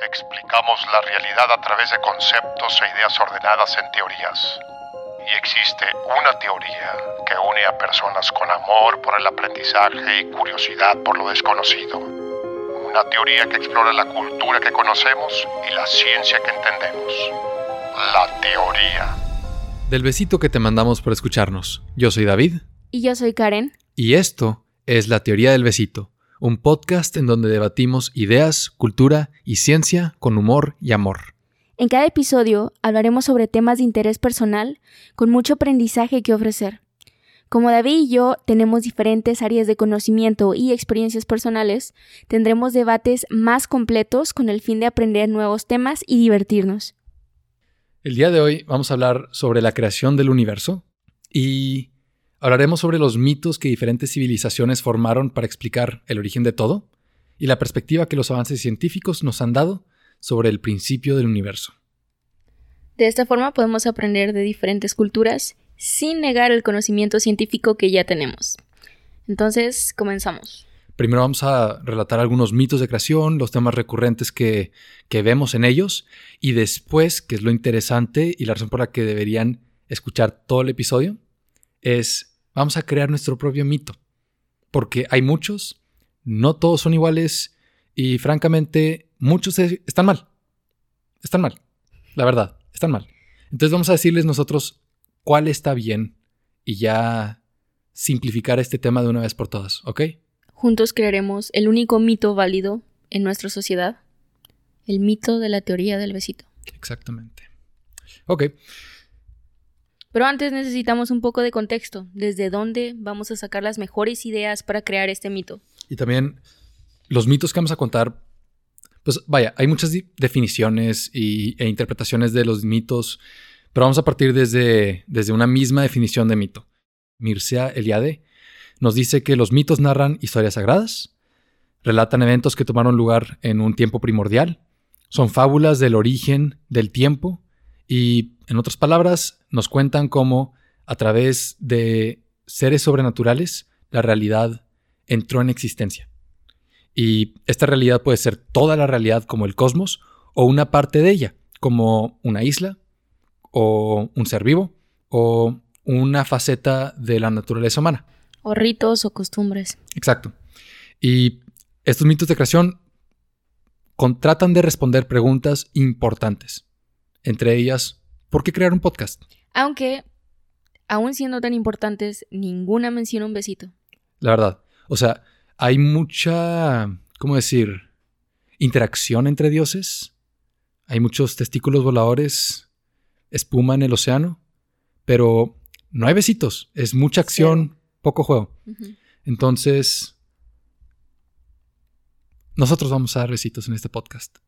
Explicamos la realidad a través de conceptos e ideas ordenadas en teorías. Y existe una teoría que une a personas con amor por el aprendizaje y curiosidad por lo desconocido. Una teoría que explora la cultura que conocemos y la ciencia que entendemos. La teoría. Del besito que te mandamos por escucharnos. Yo soy David. Y yo soy Karen. Y esto es La Teoría del Besito, un podcast en donde debatimos ideas, cultura y ciencia con humor y amor. En cada episodio hablaremos sobre temas de interés personal con mucho aprendizaje que ofrecer. Como David y yo tenemos diferentes áreas de conocimiento y experiencias personales, tendremos debates más completos con el fin de aprender nuevos temas y divertirnos. El día de hoy vamos a hablar sobre la creación del universo y hablaremos sobre los mitos que diferentes civilizaciones formaron para explicar el origen de todo y la perspectiva que los avances científicos nos han dado sobre el principio del universo. De esta forma podemos aprender de diferentes culturas sin negar el conocimiento científico que ya tenemos. Entonces, comenzamos. Primero vamos a relatar algunos mitos de creación, los temas recurrentes que, que, vemos en ellos, y después, que es lo interesante y la razón por la que deberían escuchar todo el episodio, es vamos a crear nuestro propio mito. Porque hay muchos, no todos son iguales, y francamente, muchos están mal. Están mal. La verdad, están mal. Entonces vamos a decirles nosotros cuál está bien y ya simplificar este tema de una vez por todas, ¿ok? Juntos crearemos el único mito válido en nuestra sociedad, el mito de la teoría del besito. Exactamente. Ok. Pero antes necesitamos un poco de contexto, desde dónde vamos a sacar las mejores ideas para crear este mito. Y también los mitos que vamos a contar pues vaya, hay muchas definiciones y, e interpretaciones de los mitos, pero vamos a partir desde, desde una misma definición de mito. Mircea Eliade nos dice que los mitos narran historias sagradas, relatan eventos que tomaron lugar en un tiempo primordial, son fábulas del origen del tiempo y, en otras palabras, nos cuentan cómo, a través de seres sobrenaturales, la realidad entró en existencia. Y esta realidad puede ser toda la realidad como el cosmos o una parte de ella, como una isla o un ser vivo o una faceta de la naturaleza humana. O ritos o costumbres. Exacto. Y estos mitos de creación tratan de responder preguntas importantes. Entre ellas, ¿por qué crear un podcast? Aunque, aún siendo tan importantes, ninguna menciona un besito. La verdad. O sea, hay mucha, ¿cómo decir? Interacción entre dioses. Hay muchos testículos voladores, espuma en el océano, pero no hay besitos. Es mucha acción, poco juego. Entonces, nosotros vamos a dar besitos en este podcast.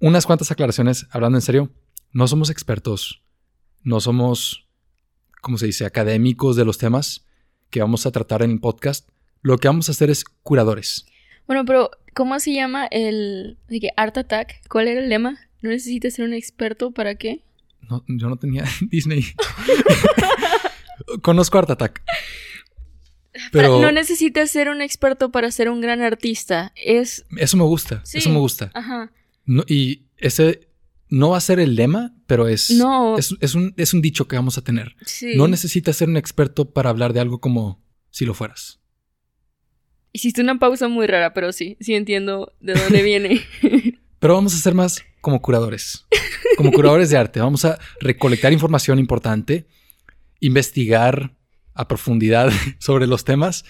Unas cuantas aclaraciones, hablando en serio. No somos expertos, no somos, ¿cómo se dice?, académicos de los temas que vamos a tratar en el podcast, lo que vamos a hacer es curadores. Bueno, pero ¿cómo se llama el Art Attack? ¿Cuál era el lema? ¿No necesitas ser un experto para qué? No, yo no tenía Disney. Conozco Art Attack. Pero no necesitas ser un experto para ser un gran artista. Es. Eso me gusta. Eso me gusta. Ajá. Y ese no va a ser el lema, pero es, es, un, es un dicho que vamos a tener. No necesitas ser un experto para hablar de algo como si lo fueras. Hiciste una pausa muy rara, pero sí, sí entiendo de dónde viene. pero vamos a ser más como curadores, como curadores de arte. Vamos a recolectar información importante, investigar a profundidad sobre los temas,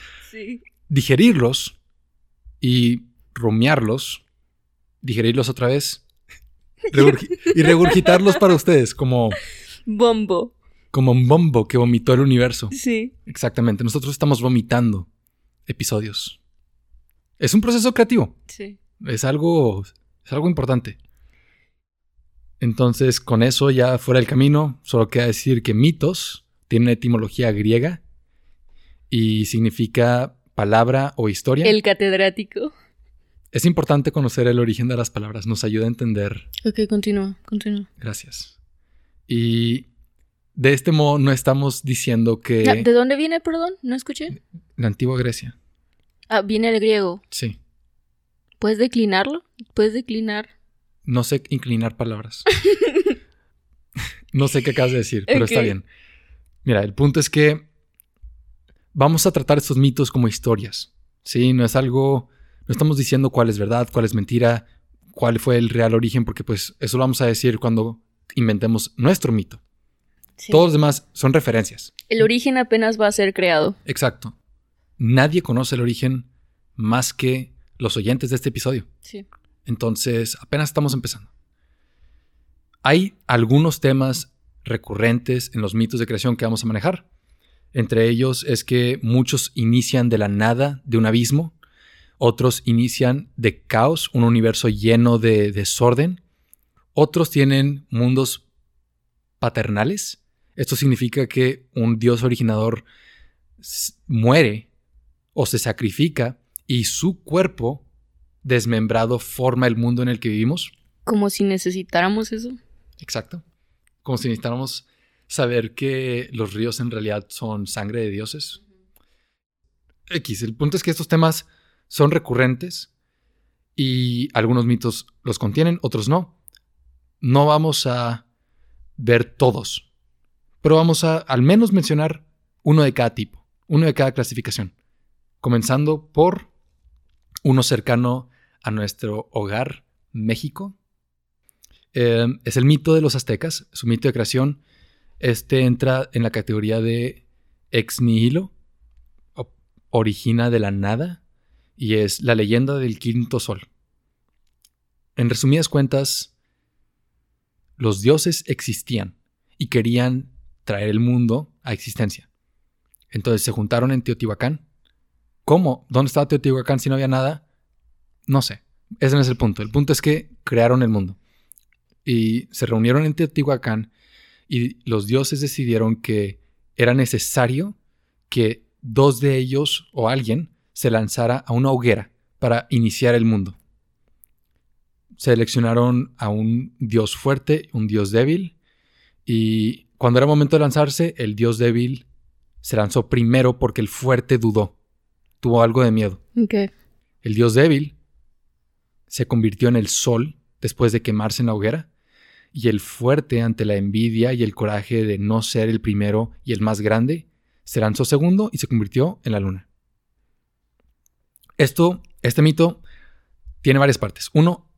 digerirlos y rumiarlos, digerirlos otra vez y regurgitarlos para ustedes como... Bombo. Como un bombo que vomitó el universo. Sí. Exactamente. Nosotros estamos vomitando episodios. Es un proceso creativo. Sí. Es algo, es algo importante. Entonces, con eso ya fuera del camino, solo queda decir que mitos tiene una etimología griega y significa palabra o historia. El catedrático. Es importante conocer el origen de las palabras, nos ayuda a entender. Ok, continúa, continúa. Gracias. Y de este modo no estamos diciendo que... ¿De dónde viene, perdón? No escuché. La antigua Grecia. Ah, viene el griego. Sí. ¿Puedes declinarlo? ¿Puedes declinar? No sé inclinar palabras. no sé qué acabas de decir, pero está bien. Mira, el punto es que vamos a tratar estos mitos como historias. Sí, no es algo, no estamos diciendo cuál es verdad, cuál es mentira, cuál fue el real origen, porque pues eso lo vamos a decir cuando inventemos nuestro mito. Sí. Todos los demás son referencias. El origen apenas va a ser creado. Exacto. Nadie conoce el origen más que los oyentes de este episodio. Sí. Entonces, apenas estamos empezando. Hay algunos temas recurrentes en los mitos de creación que vamos a manejar. Entre ellos es que muchos inician de la nada, de un abismo. Otros inician de caos, un universo lleno de desorden. Otros tienen mundos paternales. Esto significa que un dios originador muere o se sacrifica y su cuerpo desmembrado forma el mundo en el que vivimos. Como si necesitáramos eso. Exacto. Como si necesitáramos saber que los ríos en realidad son sangre de dioses. X, el punto es que estos temas son recurrentes y algunos mitos los contienen, otros no. No vamos a ver todos, pero vamos a al menos mencionar uno de cada tipo, uno de cada clasificación, comenzando por uno cercano a nuestro hogar, México. Eh, es el mito de los aztecas, su mito de creación. Este entra en la categoría de ex nihilo, origina de la nada, y es la leyenda del quinto sol. En resumidas cuentas, los dioses existían y querían traer el mundo a existencia. Entonces se juntaron en Teotihuacán. ¿Cómo? ¿Dónde estaba Teotihuacán si no había nada? No sé. Ese no es el punto. El punto es que crearon el mundo. Y se reunieron en Teotihuacán y los dioses decidieron que era necesario que dos de ellos o alguien se lanzara a una hoguera para iniciar el mundo. Seleccionaron a un dios fuerte, un dios débil, y cuando era momento de lanzarse, el dios débil se lanzó primero porque el fuerte dudó, tuvo algo de miedo. El dios débil se convirtió en el sol después de quemarse en la hoguera, y el fuerte ante la envidia y el coraje de no ser el primero y el más grande, se lanzó segundo y se convirtió en la luna. Esto, este mito, tiene varias partes. Uno,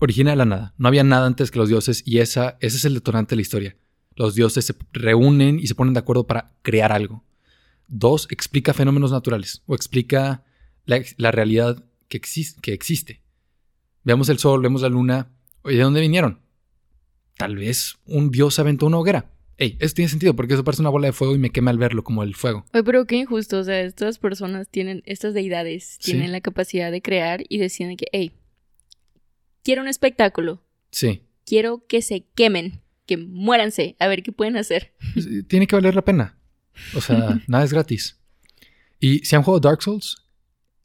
origina de la nada. No había nada antes que los dioses y esa, ese es el detonante de la historia. Los dioses se reúnen y se ponen de acuerdo para crear algo. Dos, explica fenómenos naturales o explica la, realidad que, que existe. Vemos el sol, vemos la luna. ¿de dónde vinieron? Tal vez un dios aventó una hoguera. Ey, eso tiene sentido porque eso parece una bola de fuego y me quema al verlo como el fuego. Oye, pero qué injusto. O sea, estas personas tienen, estas deidades Sí. tienen la capacidad de crear y deciden que, hey, quiero un espectáculo. Sí. Quiero que se quemen, que muéranse, a ver qué pueden hacer. Tiene que valer la pena. O sea, nada es gratis. Y si han jugado Dark Souls,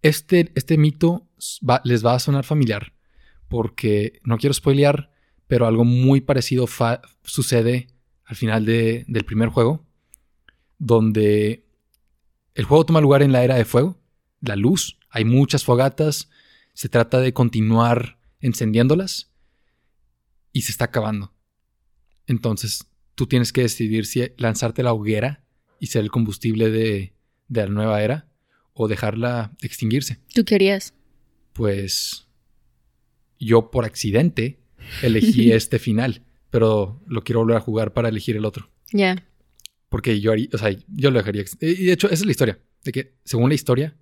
este, este mito va- les va a sonar familiar. Porque no quiero spoilear, pero algo muy parecido fa- sucede al final de- del primer juego. Donde el juego toma lugar en la era de fuego, la luz, hay muchas fogatas, se trata de continuar encendiéndolas y se está acabando. Entonces tú tienes que decidir si lanzarte la hoguera y ser el combustible de, de la nueva era o dejarla extinguirse. ¿Tú qué harías? Pues yo por accidente elegí este final, pero lo quiero volver a jugar para elegir el otro. Ya. Porque yo haría, o sea, yo lo dejaría. Y de hecho, esa es la historia. De que, según la historia,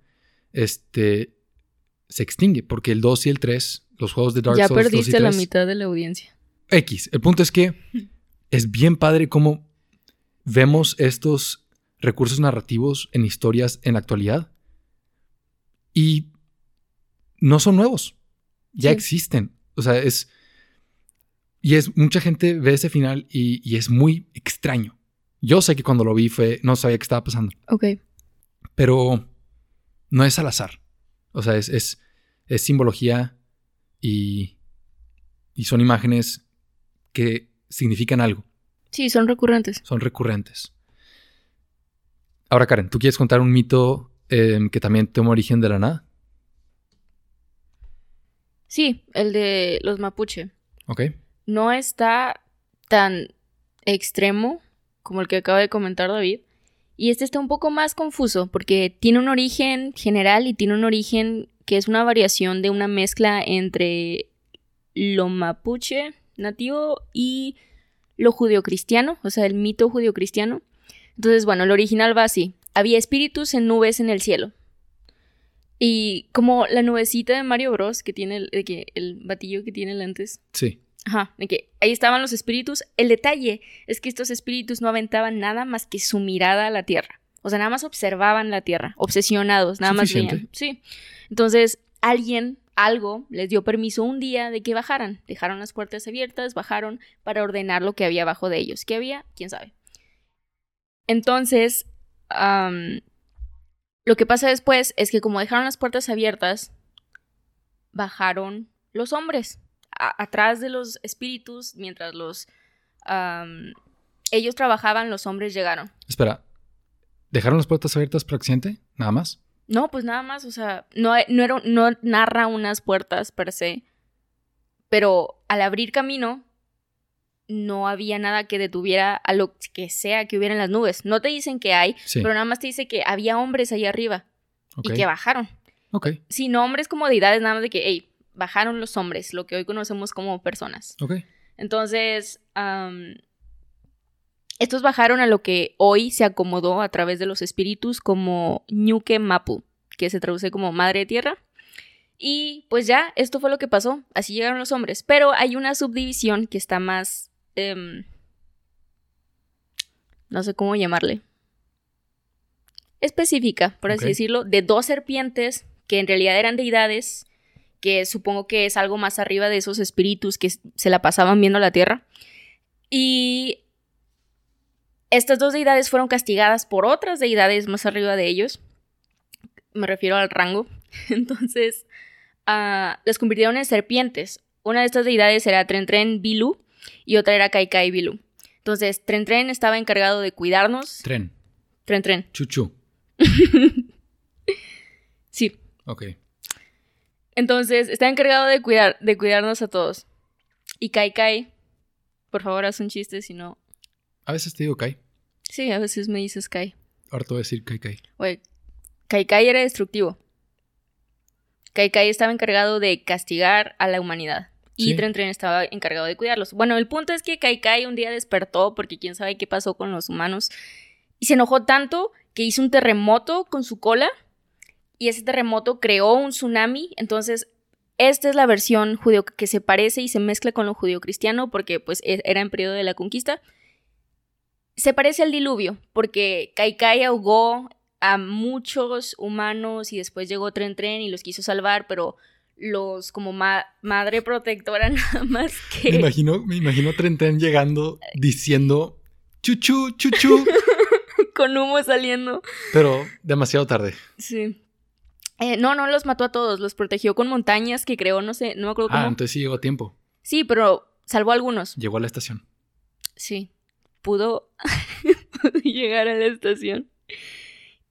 este se extingue. Porque el 2 y el 3, los juegos de Dark ya Souls 2 y perdiste la 3, mitad de la audiencia. X. El punto es que es bien padre cómo vemos estos recursos narrativos en historias en la actualidad y no son nuevos. Ya Sí. existen. O sea, es. Y es. Mucha gente ve ese final y, y es muy extraño. Yo sé que cuando lo vi fue. No sabía qué estaba pasando. Ok. Pero no es al azar. O sea, es, es, es simbología y, y son imágenes que significan algo, Sí, son recurrentes. son recurrentes. Ahora, Karen, ¿tú quieres contar un mito eh, que también toma origen de la nada? Sí, el de los mapuche. Ok. No está tan extremo como el que acaba de comentar David. Y este está un poco más confuso porque tiene un origen general y tiene un origen que es una variación de una mezcla entre lo mapuche nativo y lo judio-cristiano, o sea, el mito judio-cristiano. Entonces, bueno, el original va así. Había espíritus en nubes en el cielo. Y como la nubecita de Mario Bros. que tiene el, que el batillo que tiene lentes. Sí. Ajá, de que ahí estaban los espíritus. El detalle es que estos espíritus no aventaban nada más que su mirada a la tierra. O sea, nada más observaban la tierra, obsesionados, nada más veían. Sí. Entonces, alguien, algo, les dio permiso un día de que bajaran. Dejaron las puertas abiertas, bajaron para ordenar lo que había abajo de ellos. ¿Qué había? ¿Quién sabe? Entonces, lo que pasa después es que como dejaron las puertas abiertas, bajaron los hombres a- atrás de los espíritus mientras los ellos trabajaban, los hombres llegaron. Espera. ¿Dejaron las puertas abiertas por accidente? ¿Nada más? No, pues nada más, o sea, no, no, era, no narra unas puertas per se, pero al abrir camino no había nada que detuviera a lo que sea que hubiera en las nubes. No te dicen que hay, Sí. pero nada más te dice que había hombres ahí arriba y que bajaron. Ok. Sin hombres como deidades, nada más de que, hey, bajaron los hombres, lo que hoy conocemos como personas. Ok. Entonces, estos bajaron a lo que hoy se acomodó a través de los espíritus como Ñuque Mapu, que se traduce como Madre Tierra. Y pues ya, esto fue lo que pasó. Así llegaron los hombres. Pero hay una subdivisión que está más... em, no sé cómo llamarle. Específica, por así decirlo, de dos serpientes que en realidad eran deidades, que supongo que es algo más arriba de esos espíritus que se la pasaban viendo la tierra. Y estas dos deidades fueron castigadas por otras deidades más arriba de ellos. Me refiero al rango. Entonces, ah, las convirtieron en serpientes. Una de estas deidades era Tren Tren Bilu y otra era Kai Kai Bilu. Entonces, Tren Tren estaba encargado de cuidarnos. Tren. Tren Tren, Chuchu. sí. Ok. Entonces, está encargado de, cuidar, de cuidarnos a todos. Y Kai Kai, por favor, haz un chiste, si no. A veces te digo Kai. Sí, a veces me dices Kai. A decir Kai Kai. Oye, Kai Kai era destructivo. Kai Kai estaba encargado de castigar a la humanidad. Y Sí. Tren Tren estaba encargado de cuidarlos. Bueno, el punto es que Kai Kai un día despertó porque quién sabe qué pasó con los humanos. Y se enojó tanto que hizo un terremoto con su cola. Y ese terremoto creó un tsunami. Entonces, esta es la versión judío que se parece y se mezcla con lo judío-cristiano porque pues e- era en periodo de la conquista. Se parece al diluvio porque Kai Kai ahogó a muchos humanos y después llegó Tren Tren y los quiso salvar, pero los como ma- madre protectora nada más Me que imagino, me imagino Tren Tren llegando diciendo chuchu, chuchu, con humo saliendo. pero demasiado tarde. Sí. Eh, no, no los mató a todos, los protegió con montañas que creó, no sé, no me acuerdo cómo. Ah, entonces sí llegó a tiempo. Sí, pero salvó a algunos. Llegó a la estación. Sí, pudo, pudo llegar a la estación.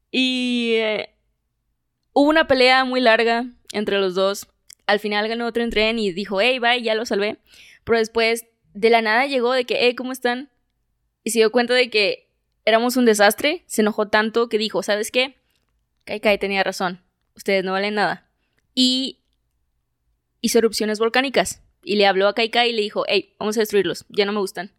Y eh, hubo una pelea muy larga entre los dos. Al final ganó Tren Tren y dijo, hey, bye, ya lo salvé. Pero después, de la nada llegó de que, hey, ¿cómo están? Y se dio cuenta de que éramos un desastre. Se enojó tanto que dijo, ¿sabes qué? Kai Kai tenía razón. Ustedes no valen nada. Y hizo erupciones volcánicas. Y le habló a Kai Kai y le dijo, hey, vamos a destruirlos. Ya no me gustan.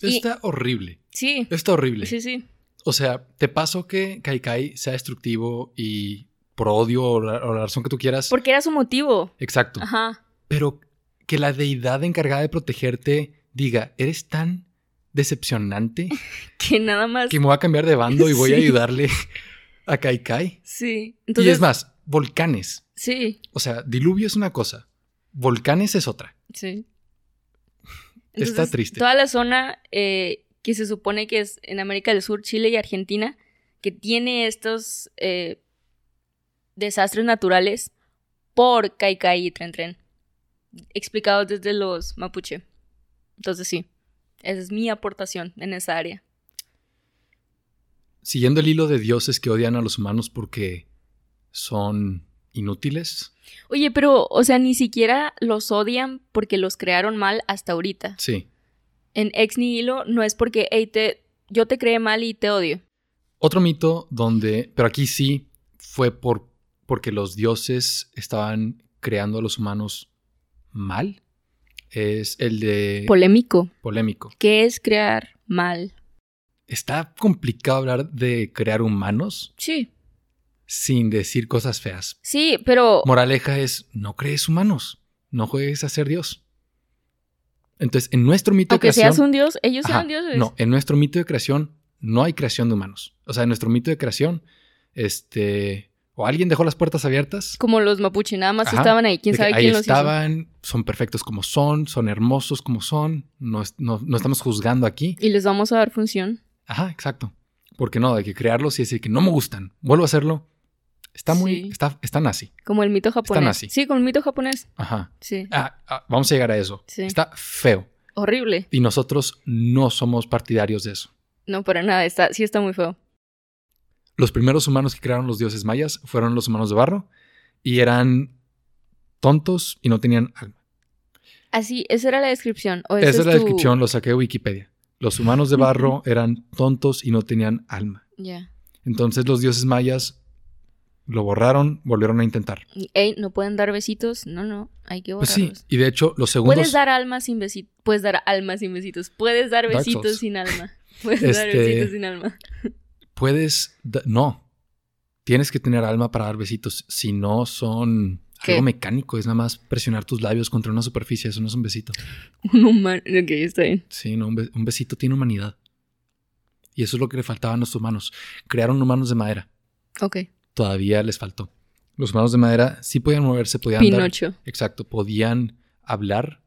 Y- Está horrible. Sí, Está horrible. sí, sí. O sea, te paso que Kai Kai sea destructivo y por odio o la, o la razón que tú quieras. Porque era su motivo. Exacto. Ajá. Pero que la deidad encargada de protegerte diga, eres tan decepcionante Que nada más. que me voy a cambiar de bando y voy a ayudarle a Kai Kai. Sí. y es más, volcanes. Sí, O sea, diluvio es una cosa, volcanes es otra. sí. Está triste. Toda la zona eh, que se supone que es en América del Sur, Chile y Argentina, que tiene estos eh, desastres naturales por Kai Kai y Tren Tren. Explicados desde los mapuche. Entonces sí, esa es mi aportación en esa área. Siguiendo el hilo de dioses que odian a los humanos porque son inútiles. Oye, pero, o sea, ni siquiera los odian porque los crearon mal hasta ahorita. Sí. En Ex Nihilo no es porque, hey, te, yo te creé mal y te odio. Otro mito donde, pero aquí sí fue por, porque los dioses estaban creando a los humanos mal, es el de Polémico. polémico. ¿Qué es crear mal? Está complicado hablar de crear humanos Sí. sin decir cosas feas. Sí, pero Moraleja es, no crees humanos, no juegues a ser Dios. Entonces, en nuestro mito de aunque creación... seas un dios, ellos Ajá, sean dioses. No, en nuestro mito de creación no hay creación de humanos. O sea, en nuestro mito de creación, este... O alguien dejó las puertas abiertas. Como los mapuche, nada más Ajá, estaban ahí. ¿Quién sabe ahí quién los hizo? estaban, son perfectos como son, son hermosos como son. No, no- no estamos juzgando aquí. Y les vamos a dar función. Ajá, exacto. Porque no, hay que crearlos y decir que no me gustan. Vuelvo a hacerlo. Está muy... Sí. Está, está nazi. Como el mito japonés. así. Sí, como el mito japonés. Ajá. Sí. Ah, ah, vamos a llegar a eso. Sí. Está feo. Horrible. Y nosotros no somos partidarios de eso. No, para nada. Está, sí está muy feo. Los primeros humanos que crearon los dioses mayas fueron los humanos de barro y eran tontos y no tenían alma. Así, esa era la descripción. O Esa es la tu- descripción, lo saqué de Wikipedia. Los humanos de barro eran tontos y no tenían alma. Ya. Entonces los dioses mayas lo borraron, volvieron a intentar. Ey, ¿no pueden dar besitos? No, no. Hay que Pues borrarlos. sí, y de hecho los segundos... Puedes dar almas sin besitos. Puedes dar almas sin besitos. Puedes dar Dark besitos sin alma. Puedes dar Este- besitos sin alma. puedes... No. Tienes que tener alma para dar besitos. Si no son ¿Qué? algo mecánico, es nada más presionar tus labios contra una superficie. Eso no es un besito. Un humano. Ok, está bien. Sí, no, un, be- un besito tiene humanidad. Y eso es lo que le faltaba a los humanos. Crearon humanos de madera. Ok. Todavía les faltó. Los humanos de madera sí podían moverse, podían andar. Pinocho. Exacto, podían hablar,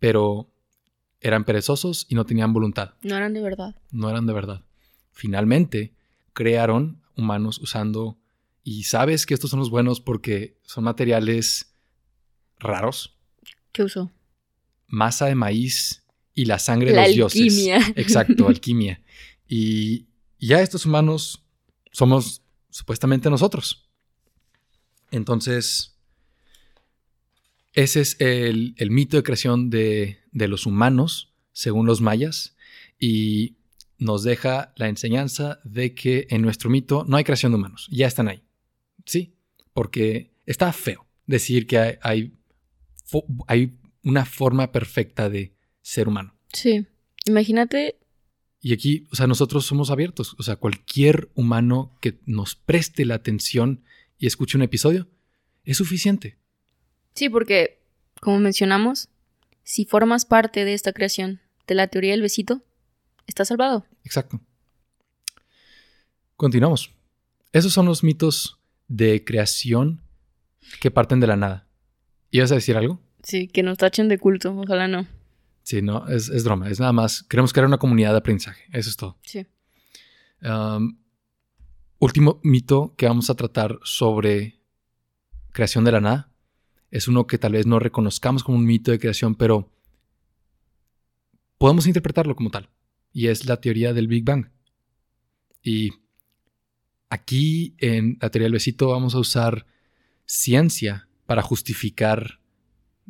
pero eran perezosos y no tenían voluntad. No eran de verdad. No eran de verdad. Finalmente, crearon humanos usando... Y sabes que estos son los buenos porque son materiales raros. ¿Qué usó? masa de maíz y la sangre La de los dioses. alquimia. Exacto, alquimia. Y ya estos humanos somos supuestamente nosotros. Entonces, ese es el, el mito de creación de, de los humanos, según los mayas, y nos deja la enseñanza de que en nuestro mito no hay creación de humanos, ya están ahí. ¿Sí? Porque está feo decir que hay, hay, una forma perfecta de ser humano. Sí. Imagínate. Y aquí, o sea, nosotros somos abiertos. O sea, cualquier humano que nos preste la atención y escuche un episodio es suficiente. Sí, porque, como mencionamos, si formas parte de esta creación de la teoría del besito, estás salvado. Exacto. Continuamos. Esos son los mitos de creación que parten de la nada. ¿Ibas a decir algo? Sí, que nos tachen de culto. Ojalá no. Sí, no, es, es broma. Es nada más. Queremos crear una comunidad de aprendizaje. Eso es todo. Sí. Um, último mito que vamos a tratar sobre creación de la nada. Es uno que tal vez no reconozcamos como un mito de creación, pero podemos interpretarlo como tal. Y es la teoría del Big Bang. Y aquí en la teoría del besito vamos a usar ciencia para justificar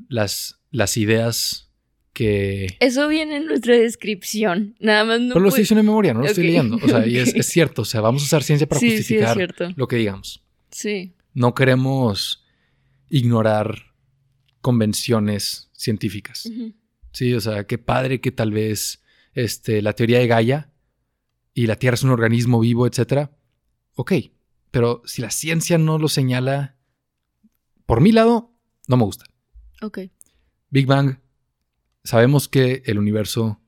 las, las ideas que... Eso viene en nuestra descripción. Nada más no. Pero lo estoy diciendo en memoria, no lo estoy leyendo. O sea, y es, es cierto. O sea, vamos a usar ciencia para Sí, justificar lo que digamos. Sí. No queremos ignorar convenciones científicas. Sí, o sea, qué padre que tal vez este, la teoría de Gaia y la Tierra es un organismo vivo, etcétera. Ok, pero si la ciencia no lo señala, por mi lado, no me gusta. Ok. Big Bang, sabemos que el universo,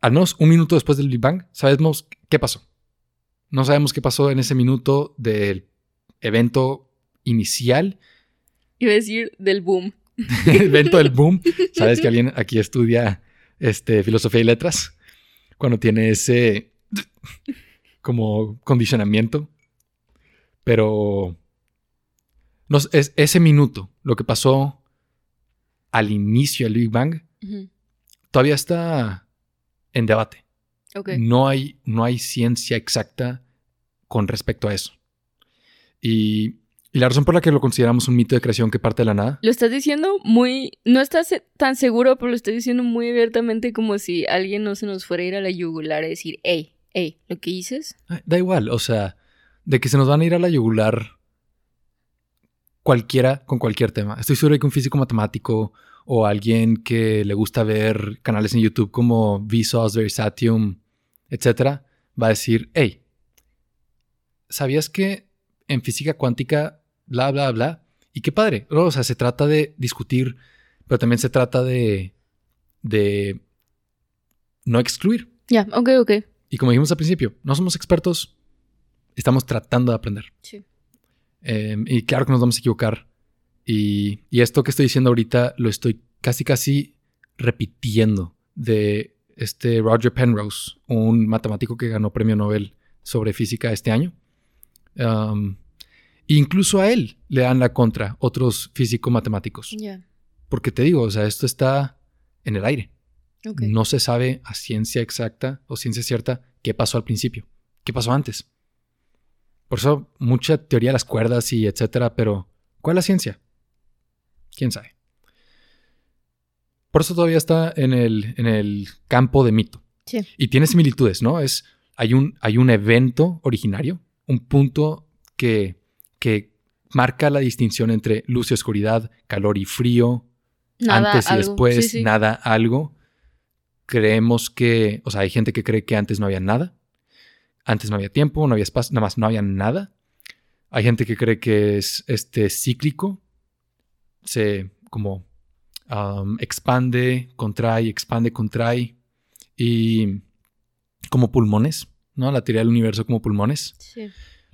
al menos un minuto después del Big Bang, sabemos qué pasó. No sabemos qué pasó en ese minuto del evento inicial, Iba a decir del boom. el evento del boom. Sabes que alguien aquí estudia este, filosofía y letras cuando tiene ese como condicionamiento. Pero es ese minuto, lo que pasó al inicio del Big Bang, todavía está en debate. Ok. No, hay, no hay ciencia exacta con respecto a eso. Y Y la razón por la que lo consideramos un mito de creación que parte de la nada. Lo estás diciendo muy. No estás tan seguro, pero lo estás diciendo muy abiertamente como si alguien no se nos fuera a ir a la yugular a decir, hey, hey, ¿lo que dices? Da igual, o sea, de que se nos van a ir a la yugular cualquiera con cualquier tema. Estoy seguro de que un físico matemático o alguien que le gusta ver canales en YouTube como Vsauce, Verisatium, etcétera, va a decir, hey, ¿sabías que en física cuántica, bla, bla, bla? Y qué padre. O sea, se trata de discutir, pero también se trata de, de no excluir. Ya, ok, ok. Y como dijimos al principio, no somos expertos, estamos tratando de aprender. Sí. Em, y claro que nos vamos a equivocar. Y, y, esto que estoy diciendo ahorita lo estoy casi, casi repitiendo de este Roger Penrose, un matemático que ganó premio Nobel sobre física este año. Um, incluso a él le dan la contra otros físico-matemáticos. Porque te digo, o sea, esto está en el aire. No se sabe a ciencia exacta o ciencia cierta qué pasó al principio, qué pasó antes. Por eso mucha teoría de las cuerdas y etcétera, pero ¿cuál es la ciencia? ¿Quién sabe? Por eso todavía está en el, en el campo de mito. Sí. Y tiene similitudes, ¿no? Es, hay, un, hay un evento originario, un punto que, que marca la distinción entre luz y oscuridad, calor y frío, antes y después, nada, algo. Creemos que, o sea, hay gente que cree que antes no había nada. Antes no había tiempo, no había espacio, nada más no había nada. Hay gente que cree que es este cíclico. Se como um, expande, contrae, expande, contrae. Y como pulmones, ¿no? La teoría del universo como pulmones. Sí.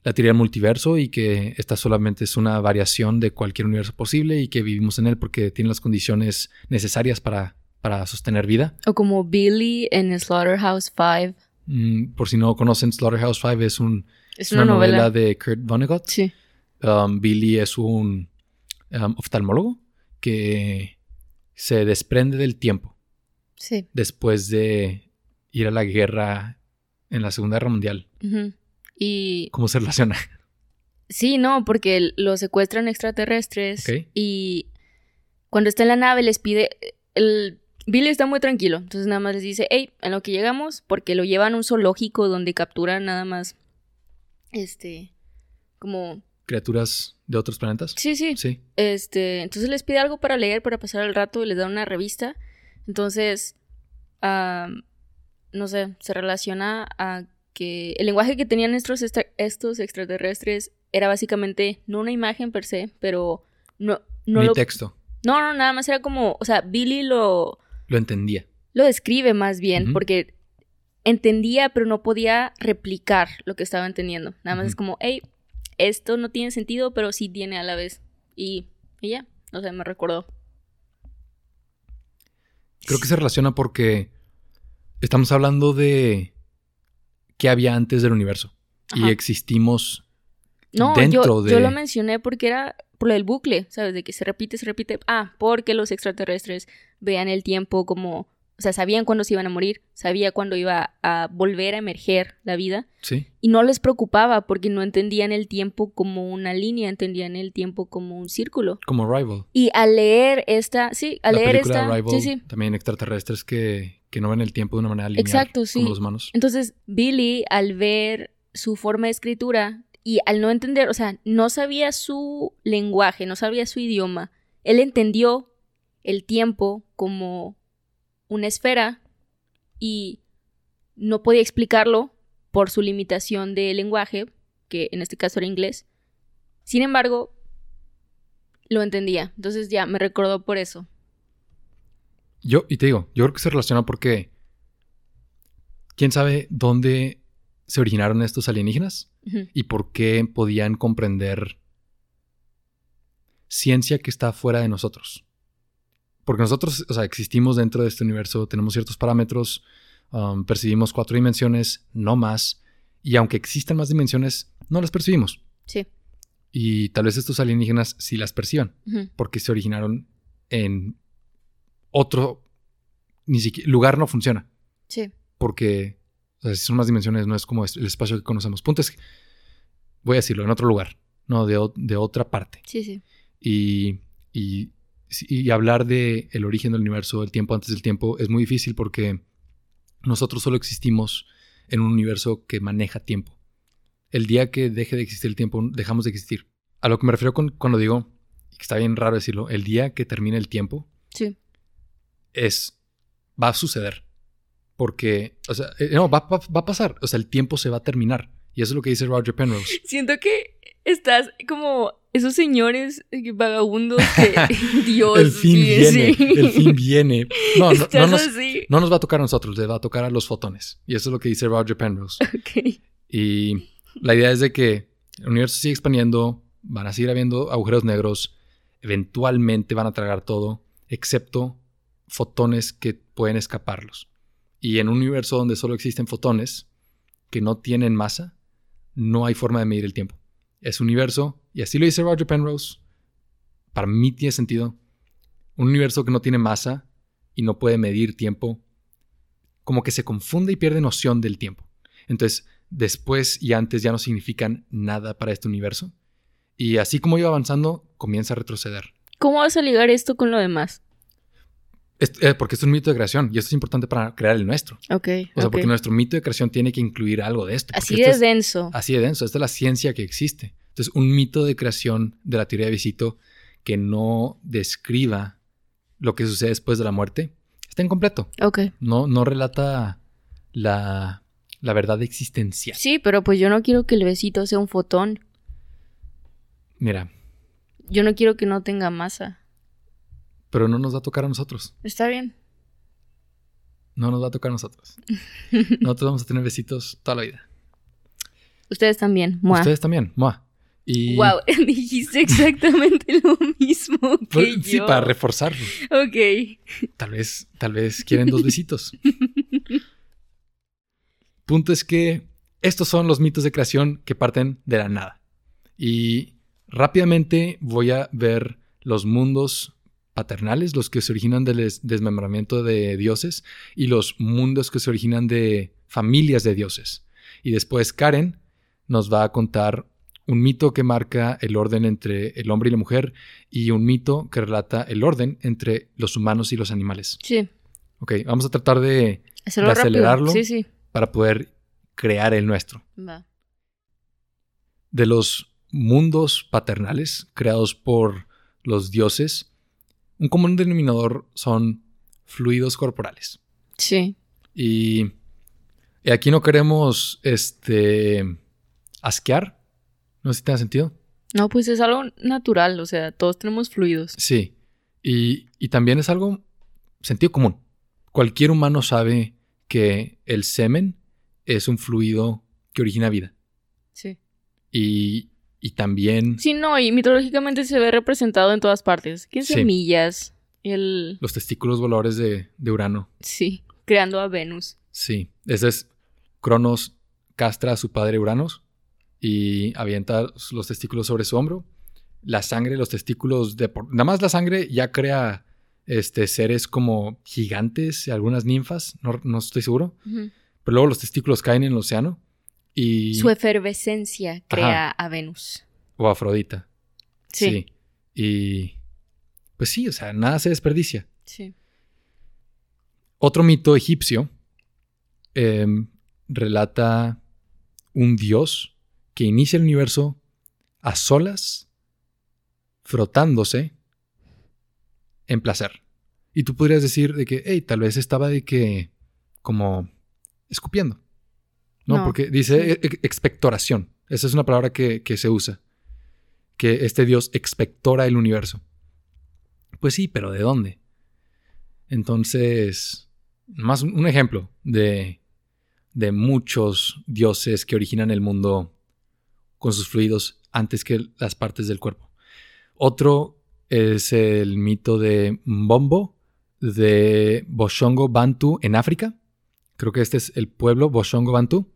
La teoría del multiverso y que esta solamente es una variación de cualquier universo posible y que vivimos en él porque tiene las condiciones necesarias para, para sostener vida. O como Billy en Slaughterhouse 5 Mm, por si no conocen, Slaughterhouse Five es, un, una, novela. de Kurt Vonnegut. Sí. Um, Billy es un um, oftalmólogo que se desprende del tiempo. Sí. Después de ir a la guerra en la Segunda Guerra Mundial. Y... ¿Cómo se relaciona? Sí, no, porque lo secuestran extraterrestres y cuando está en la nave les pide... El, Billy está muy tranquilo, entonces nada más les dice, hey, en lo que llegamos, porque lo llevan a un zoológico donde capturan nada más, este, como... ¿Criaturas de otros planetas? Sí, sí. Sí. Este, entonces les pide algo para leer, para pasar el rato, y les da una revista. Entonces, no sé, se relaciona a que el lenguaje que tenían estos, estos extraterrestres era básicamente no una imagen per se, pero no... no Ni texto. No, no, nada más era como, o sea, Billy lo lo entendía. Lo describe más bien, porque entendía, pero no podía replicar lo que estaba entendiendo. Nada más es como, hey, esto no tiene sentido, pero sí tiene a la vez. Y, y ya, no sé, me recordó. Creo que se relaciona porque estamos hablando de qué había antes del universo. Y existimos no, dentro de... yo lo mencioné porque era por el bucle, ¿sabes? De que se repite, se repite. Ah, porque los extraterrestres vean el tiempo como, o sea, sabían cuándo se iban a morir, sabía cuándo iba a volver a emerger la vida. Sí. Y no les preocupaba porque no entendían el tiempo como una línea, entendían el tiempo como un círculo. Como Rival. Y al leer esta, sí, al leer esta, sí, sí. también extraterrestres que, que no ven el tiempo de una manera lineal. Exacto, sí. Como los humanos. Entonces, Billy, al ver su forma de escritura, y al no entender, o sea, no sabía su lenguaje, no sabía su idioma, él entendió el tiempo como una esfera y no podía explicarlo por su limitación de lenguaje, que en este caso era inglés. Sin embargo, lo entendía. Entonces ya me recordó por eso. Yo, y te digo, yo creo que se relaciona porque quién sabe dónde se originaron estos alienígenas y por qué podían comprender ciencia que está fuera de nosotros. Porque nosotros, o sea, existimos dentro de este universo, tenemos ciertos parámetros, um, percibimos cuatro dimensiones, no más, y aunque existan más dimensiones, no las percibimos. Sí. Y tal vez estos alienígenas sí las perciban, porque se originaron en otro ni siquiera, lugar no funciona. Sí. Porque o sea, si son más dimensiones, no es como el espacio que conocemos. Punto es, voy a decirlo, en otro lugar. no, de, de otra parte. Sí, sí. Y, y, y hablar de el origen del universo, el tiempo antes del tiempo, es muy difícil porque nosotros solo existimos en un universo que maneja tiempo. El día que deje de existir el tiempo, dejamos de existir. A lo que me refiero con- cuando digo, y que está bien raro decirlo, el día que termine el tiempo Sí. es, va a suceder. Porque, o sea, eh, no, va, va- va a pasar. O sea, el tiempo se va a terminar. Y eso es lo que dice Roger Penrose. Siento que estás como esos señores eh, vagabundos que Dios el fin viene, sí. el fin viene. No, no, no nos, así. no nos va a tocar a nosotros, le va a tocar a los fotones. Y eso es lo que dice Roger Penrose. Y la idea es de que el universo sigue expandiendo, van a seguir habiendo agujeros negros, eventualmente van a tragar todo, excepto fotones que pueden escaparlos. Y en un universo donde solo existen fotones que no tienen masa, no hay forma de medir el tiempo. Es un universo, y así lo dice Roger Penrose, para mí tiene sentido, un universo que no tiene masa y no puede medir tiempo, como que se confunde y pierde noción del tiempo. Entonces, después y antes ya no significan nada para este universo. Y así como iba avanzando, comienza a retroceder. ¿Cómo vas a ligar esto con lo demás? Es- eh, porque es un mito de creación y esto es importante para crear el nuestro. Ok. O sea, porque nuestro mito de creación tiene que incluir algo de esto. Así de es- denso. así de denso. Esta es la ciencia que existe. Entonces, un mito de creación de la teoría de Visito que no describa lo que sucede después de la muerte está incompleto. Ok. No, no relata la, la verdad existencial. Sí, pero pues yo no quiero que el besito sea un fotón. Mira, Yo no quiero que no tenga masa. Pero no nos va a tocar a nosotros. Está bien. No nos va a tocar a nosotros. Nosotros vamos a tener besitos toda la vida. Ustedes también. Mua. Ustedes también. Mua. Y Wow, dijiste exactamente lo mismo que Pues, yo. sí, para reforzarlo. Ok. Tal vez, tal vez quieren dos besitos. Punto es que estos son los mitos de creación que parten de la nada. Y rápidamente voy a ver los mundos paternales, los que se originan del des- desmembramiento de dioses, y los mundos que se originan de familias de dioses. Y después Karen nos va a contar un mito que marca el orden entre el hombre y la mujer y un mito que relata el orden entre los humanos y los animales. Sí. Ok, vamos a tratar de Hacerlo ¿De rápido. acelerarlo? Sí, sí. para poder crear el nuestro. Va. De los mundos paternales creados por los dioses, un común denominador son fluidos corporales. Sí. Y, y aquí no queremos este asquear. No sé si te sentido. No, pues es algo natural. O sea, todos tenemos fluidos. Sí. Y, y también es algo sentido común. Cualquier humano sabe que el semen es un fluido que origina vida. Sí. Y, y también Sí, no, y mitológicamente se ve representado en todas partes. ¿Qué Sí. semillas? El. los testículos voladores de, de Urano. Sí. Creando a Venus. Sí. Ese es Cronos castra a su padre Uranos y avienta los testículos sobre su hombro. La sangre, los testículos de por- Nada más la sangre ya crea este, seres como gigantes, algunas ninfas, no, no estoy seguro. Pero luego los testículos caen en el océano y... Su efervescencia crea a Venus. o Afrodita. Sí. sí. Y... Pues sí, o sea, nada se desperdicia. Sí. Otro mito egipcio em, relata un dios que inicia el universo a solas, frotándose en placer. Y tú podrías decir de que, hey, tal vez estaba de que, como, escupiendo. No, No, porque dice e- expectoración. Esa es una palabra que, que se usa. Que este dios expectora el universo. Pues sí, pero ¿de dónde? Entonces, más un un ejemplo de, de muchos dioses que originan el mundo con sus fluidos antes que las partes del cuerpo. Otro es el mito de Mbombo, de Boshongo Bantu en África. Creo que este es el pueblo Boshongo Bantu.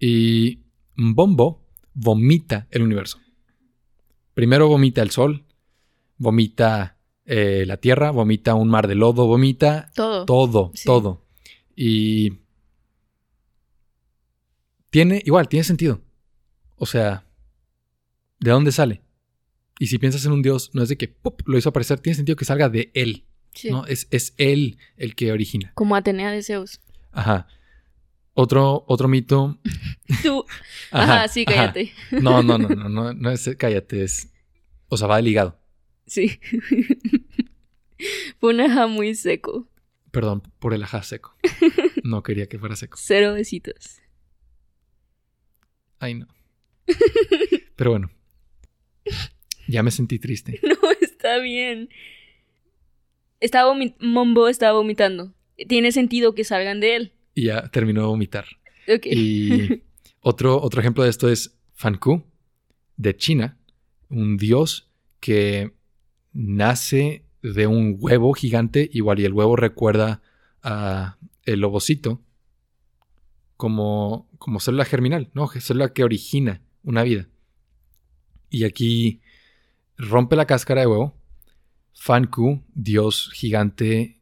Y Mbombo vomita el universo. Primero vomita el sol, vomita eh, la tierra, vomita un mar de lodo, vomita Todo. todo, Sí. todo. Y tiene, igual, tiene sentido. O sea, ¿De dónde sale? Y si piensas en un Dios, no es de que ¡pup! lo hizo aparecer, tiene sentido que salga de él. Sí. ¿no? Es, es él el que origina. Como Atenea de Zeus. Ajá. Otro, otro mito. Tú. Ajá, sí, cállate. No, no, no, no, no, no es cállate, es. O sea, va de ligado. Sí. Fue un ajá muy seco. Perdón por el ajá seco. No quería que fuera seco. Cero besitos. Ay, no. Pero bueno. Ya me sentí triste. No, está bien. Estaba vomi- Mombo estaba vomitando. Tiene sentido que salgan de él. Y ya terminó de vomitar. Y otro, otro ejemplo de esto es Fanku, de China, un dios que nace de un huevo gigante, igual y el huevo recuerda a el ovocito como, como célula germinal, ¿no? Célula que origina una vida. Y aquí rompe la cáscara de huevo. Fanku, dios gigante,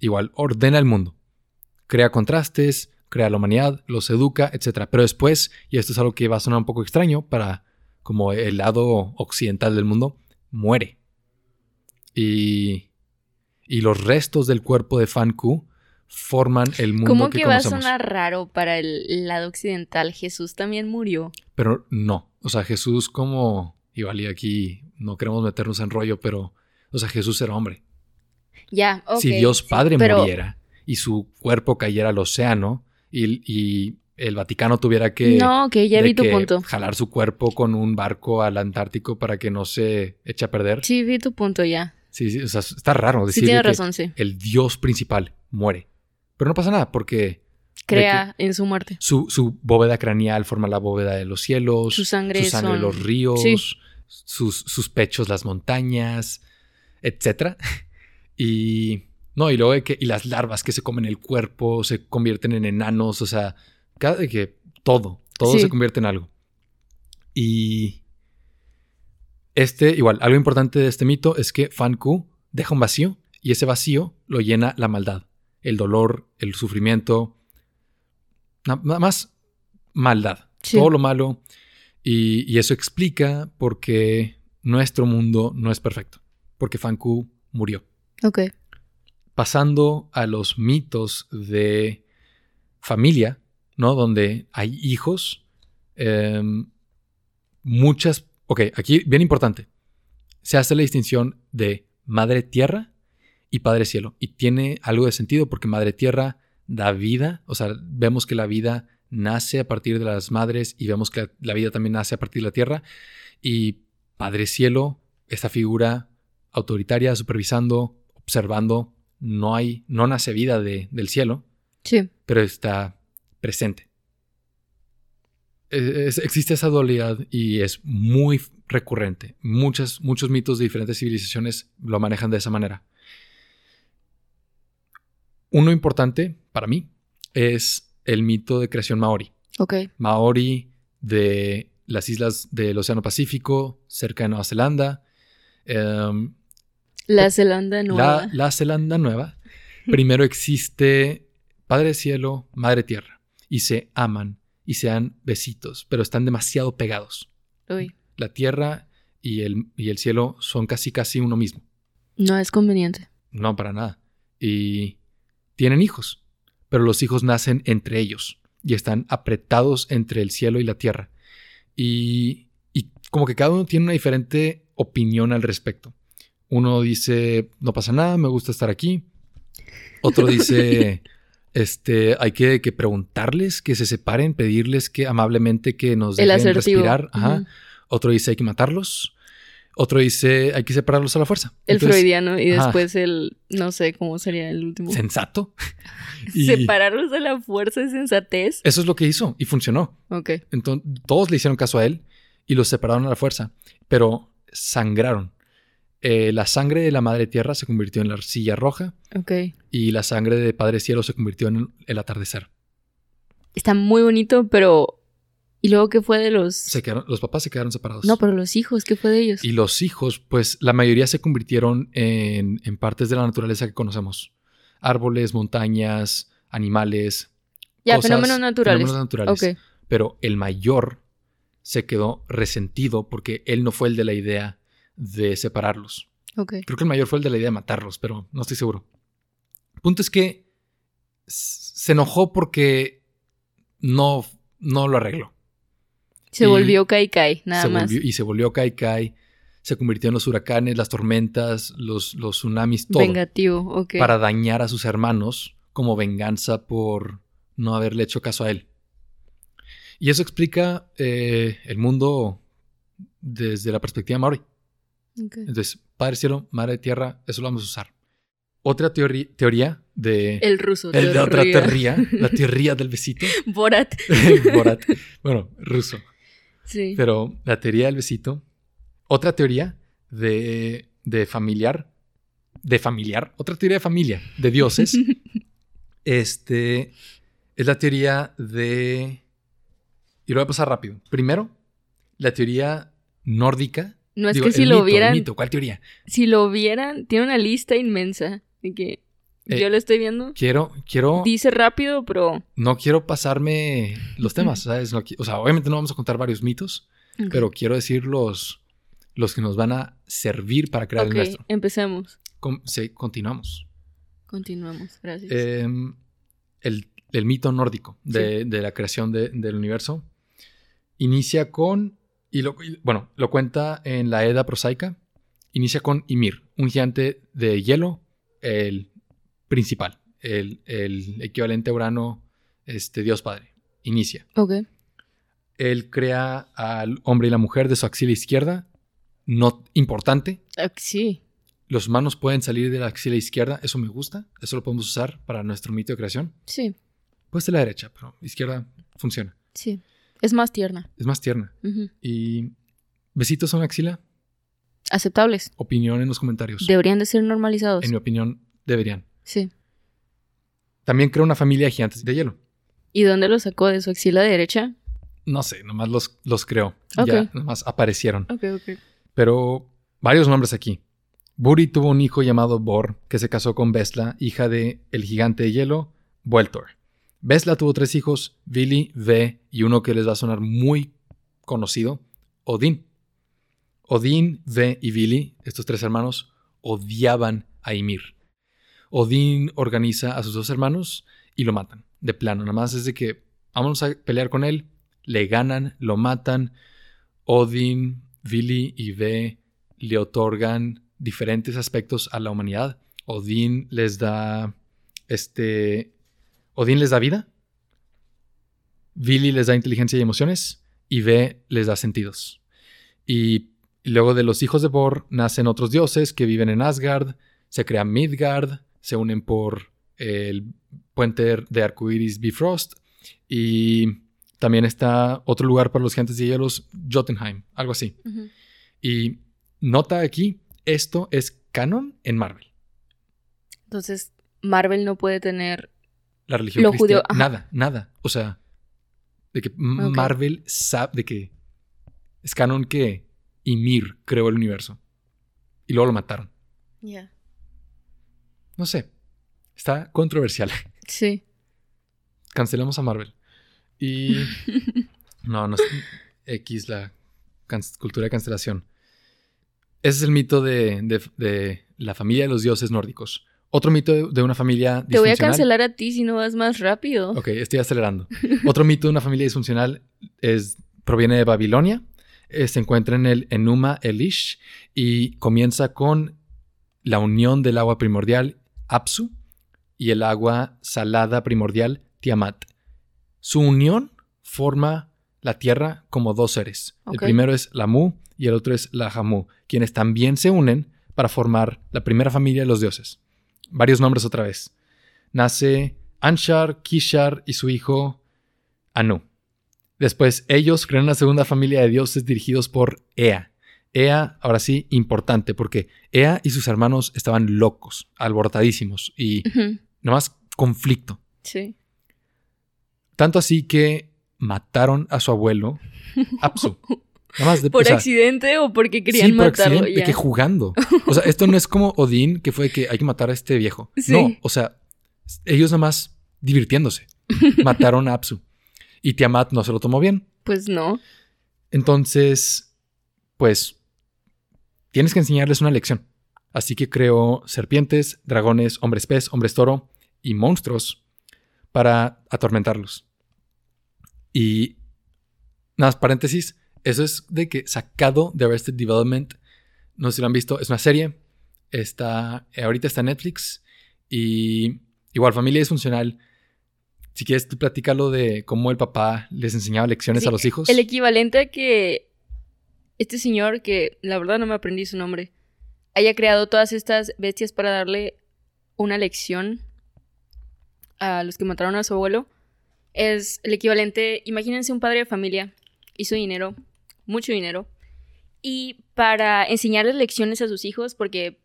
igual ordena el mundo crea contrastes, crea la humanidad, los educa, etc. Pero después, y esto es algo que va a sonar un poco extraño para como el lado occidental del mundo, muere. Y, y los restos del cuerpo de Fanku forman el mundo ¿Cómo que, que, va a conocemos. sonar raro para el lado occidental? Jesús también murió. Pero no, o sea, Jesús como, igual y aquí no queremos meternos en rollo, pero, o sea, Jesús era hombre. Ya, ok. si Dios sí, Padre pero- muriera y su cuerpo cayera al océano y, y el Vaticano tuviera que, No, ok, ya vi tu que punto. jalar su cuerpo con un barco al Antártico para que no se eche a perder. Sí, vi tu punto ya. Sí, sí, o sea, está raro Sí, que razón, sí. el Dios principal muere. Pero no pasa nada porque Crea en su muerte. su, su bóveda craneal forma la bóveda de los cielos, Su sangre su sangre son- los ríos, Sí. sus, sus pechos las montañas, etcétera. Y no, y luego de que y las larvas que se comen el cuerpo se convierten en enanos, o sea, cada que todo, todo Sí. se convierte en algo. Y este, igual, algo importante de este mito es que Fanku deja un vacío y ese vacío lo llena la maldad, el dolor, el sufrimiento, na- nada más maldad, Sí. todo lo malo. Y, y eso explica por qué nuestro mundo no es perfecto, porque Fanku murió. Ok. Pasando a los mitos de familia, ¿no? Donde hay hijos, em, muchas... Ok, aquí bien importante. Se hace la distinción de madre tierra y padre cielo. Y tiene algo de sentido porque madre tierra da vida, o sea, vemos que la vida nace a partir de las madres y vemos que la vida también nace a partir de la tierra. Y padre cielo, esta figura autoritaria, supervisando, observando, no hay, no nace vida de- del cielo, Sí. pero está presente. Es- existe esa dualidad y es muy recurrente. Muchas, muchos mitos de diferentes civilizaciones lo manejan de esa manera. Uno importante para mí es el mito de creación maori. Ok. Maori de las islas del Océano Pacífico, cerca de Nueva Zelanda. Em, La Zelanda nueva. la, la Zelanda nueva. Primero existe Padre Cielo, Madre Tierra. Y se aman y se dan besitos, pero están demasiado pegados. Uy. La Tierra y el, y el cielo son casi casi uno mismo. No es conveniente. No, para nada. Y tienen hijos, pero los hijos nacen entre ellos y están apretados entre el cielo y la tierra. Y, y como que cada uno tiene una diferente opinión al respecto. Uno dice, no pasa nada, me gusta estar aquí. Otro dice, este, hay que, que preguntarles que se separen, pedirles que amablemente que nos dejen respirar. Ajá. Otro dice, hay que matarlos. Otro dice, hay que separarlos a la fuerza. El Entonces, freudiano y ajá. después el. No sé cómo sería el último. sensato. Y Separarlos de la fuerza de sensatez. eso es lo que hizo y funcionó. Ok. Entonces, todos le hicieron caso a él y los separaron a la fuerza, pero sangraron. Eh, la sangre de la madre tierra se convirtió en la arcilla roja Ok. y la sangre de padre cielo se convirtió en el atardecer. Está muy bonito, pero. ¿Y luego qué fue de los.? Se quedaron- los papás se quedaron separados. No, pero los hijos, ¿qué fue de ellos? Y los hijos, pues la mayoría se convirtieron en, en partes de la naturaleza que conocemos. Árboles, montañas, animales. ya, cosas- fenómenos naturales. fenómenos naturales. Ok. Pero el mayor se quedó resentido porque él no fue el de la idea de separarlos. Creo que el mayor fue el de la idea de matarlos, pero no estoy seguro. El punto es que se enojó porque no, no lo arregló. Se Y volvió Kai Kai, nada más. volvió- y se volvió Kai Kai. Se convirtió en los huracanes, las tormentas, los, los tsunamis, todo. Vengativo, ok. Para dañar a sus hermanos como venganza por no haberle hecho caso a él. Y eso explica eh, el mundo desde la perspectiva maori. Entonces, Padre Cielo, Madre Tierra, eso lo vamos a usar. Otra teoría, teoría de... El ruso. el de otra teoría. teoría, la teoría del besito. Borat. Borat. Bueno, ruso. Sí. Pero la teoría del besito. Otra teoría de, de familiar. De familiar. Otra teoría de familia. De dioses. este. Es la teoría de. Y lo voy a pasar rápido. Primero, la teoría nórdica. No es Digo, que si lo mito, vieran, mito. ¿Cuál teoría? si lo vieran, tiene una lista inmensa. De que Eh, yo lo estoy viendo. Quiero, quiero. Dice rápido, pero. No quiero pasarme los temas, ¿sabes? No o sea, obviamente no vamos a contar varios mitos, pero quiero decir los, los que nos van a servir para crear el nuestro. empecemos. Sí, continuamos. Continuamos. Gracias. Em, el, el mito nórdico de, de la creación de- del universo inicia con, y lo, y- bueno, lo cuenta en la Edda prosaica, inicia con Ymir, un gigante de hielo, el principal, el, el equivalente a Urano, este Dios Padre. Inicia. ok. Él crea al hombre y la mujer de su axila izquierda, no importante, sí. los humanos pueden salir de la axila izquierda, eso me gusta, eso lo podemos usar para nuestro mito de creación. Sí. Pues de la derecha, pero izquierda funciona. Sí. Es más tierna. Es más tierna. Y besitos a una axila, Aceptables. opinión en los comentarios. Deberían de ser normalizados. En mi opinión, deberían. Sí. También crea una familia de gigantes de hielo. ¿Y dónde lo sacó? ¿De su axila derecha? No sé, nomás los, los creó. Ya, nomás aparecieron. Ok, ok. Pero varios nombres aquí. Buri tuvo un hijo llamado Bor, que se casó con Vesla, hija de el gigante de hielo, Vueltor. Vesla tuvo tres hijos, Vili, Ve y uno que les va a sonar muy conocido, Odín. Odín, Ve y Vili, estos tres hermanos, odiaban a Ymir. Odín organiza a sus dos hermanos y lo matan, de plano. Nada más es de que vamos a pelear con él, le ganan, lo matan. Odín, Vili y Ve le otorgan diferentes aspectos a la humanidad. Odín les da este Odín les da vida. Vili les da inteligencia y emociones y Ve les da sentidos. Y luego de los hijos de Bor nacen otros dioses que viven en Asgard, se crea Midgard, se unen por el puente de arcoiris Bifrost y también está otro lugar para los gigantes de hielos, Jotunheim, algo así. Y nota aquí, esto es canon en Marvel. Entonces, Marvel no puede tener. La religión Lo cristiana, judío- nada, nada. O sea, de que. Marvel sabe de que es canon que Ymir creó el universo. Y luego lo mataron. Ya. No sé. Está controversial. Sí. Cancelemos a Marvel. Y. No, no es X la cultura de cancelación. Ese es el mito de, de- de la familia de los dioses nórdicos. Otro mito de, una familia Te voy a disfuncional- cancelar a ti si no vas más rápido. Ok, estoy acelerando. Otro mito de una familia disfuncional es, proviene de Babilonia. Eh, se encuentra en el Enuma Elish y comienza con la unión del agua primordial Apsu y el agua salada primordial Tiamat. Su unión forma la tierra como dos seres. El primero es la Mu y el otro es la Hamu, quienes también se unen para formar la primera familia de los dioses. Varios nombres otra vez nace Anshar, Kishar y su hijo Anu. Después ellos crean una segunda familia de dioses dirigidos por Ea. Ea, ahora sí, importante, porque Ea y sus hermanos estaban locos, alborotadísimos y Ujú. nomás conflicto. Sí. Tanto así que mataron a su abuelo, Apsu. Nada más de, ¿Por o sea, accidente o porque querían sí, por matarlo accidente, de que jugando. O sea, esto no es como Odín, que fue que hay que matar a este viejo. Sí. No, o sea, ellos nada más divirtiéndose. Mataron a Apsu. Y Tiamat no se lo tomó bien. Pues no. Entonces, pues, tienes que enseñarles una lección. Así que creó serpientes, dragones, hombres pez, hombres toro y monstruos para atormentarlos. Y nada más paréntesis, eso es de que sacado de Arrested Development, no sé si lo han visto, es una serie, está, ahorita está en Netflix y igual familia disfuncional. Si quieres, tú platícalo de cómo el papá les enseñaba lecciones a los hijos. El equivalente a que este señor, que la verdad no me aprendí su nombre, haya creado todas estas bestias para darle una lección a los que mataron a su abuelo, es el equivalente, imagínense un padre de familia, hizo dinero, mucho dinero, y para enseñarles lecciones a sus hijos, porque,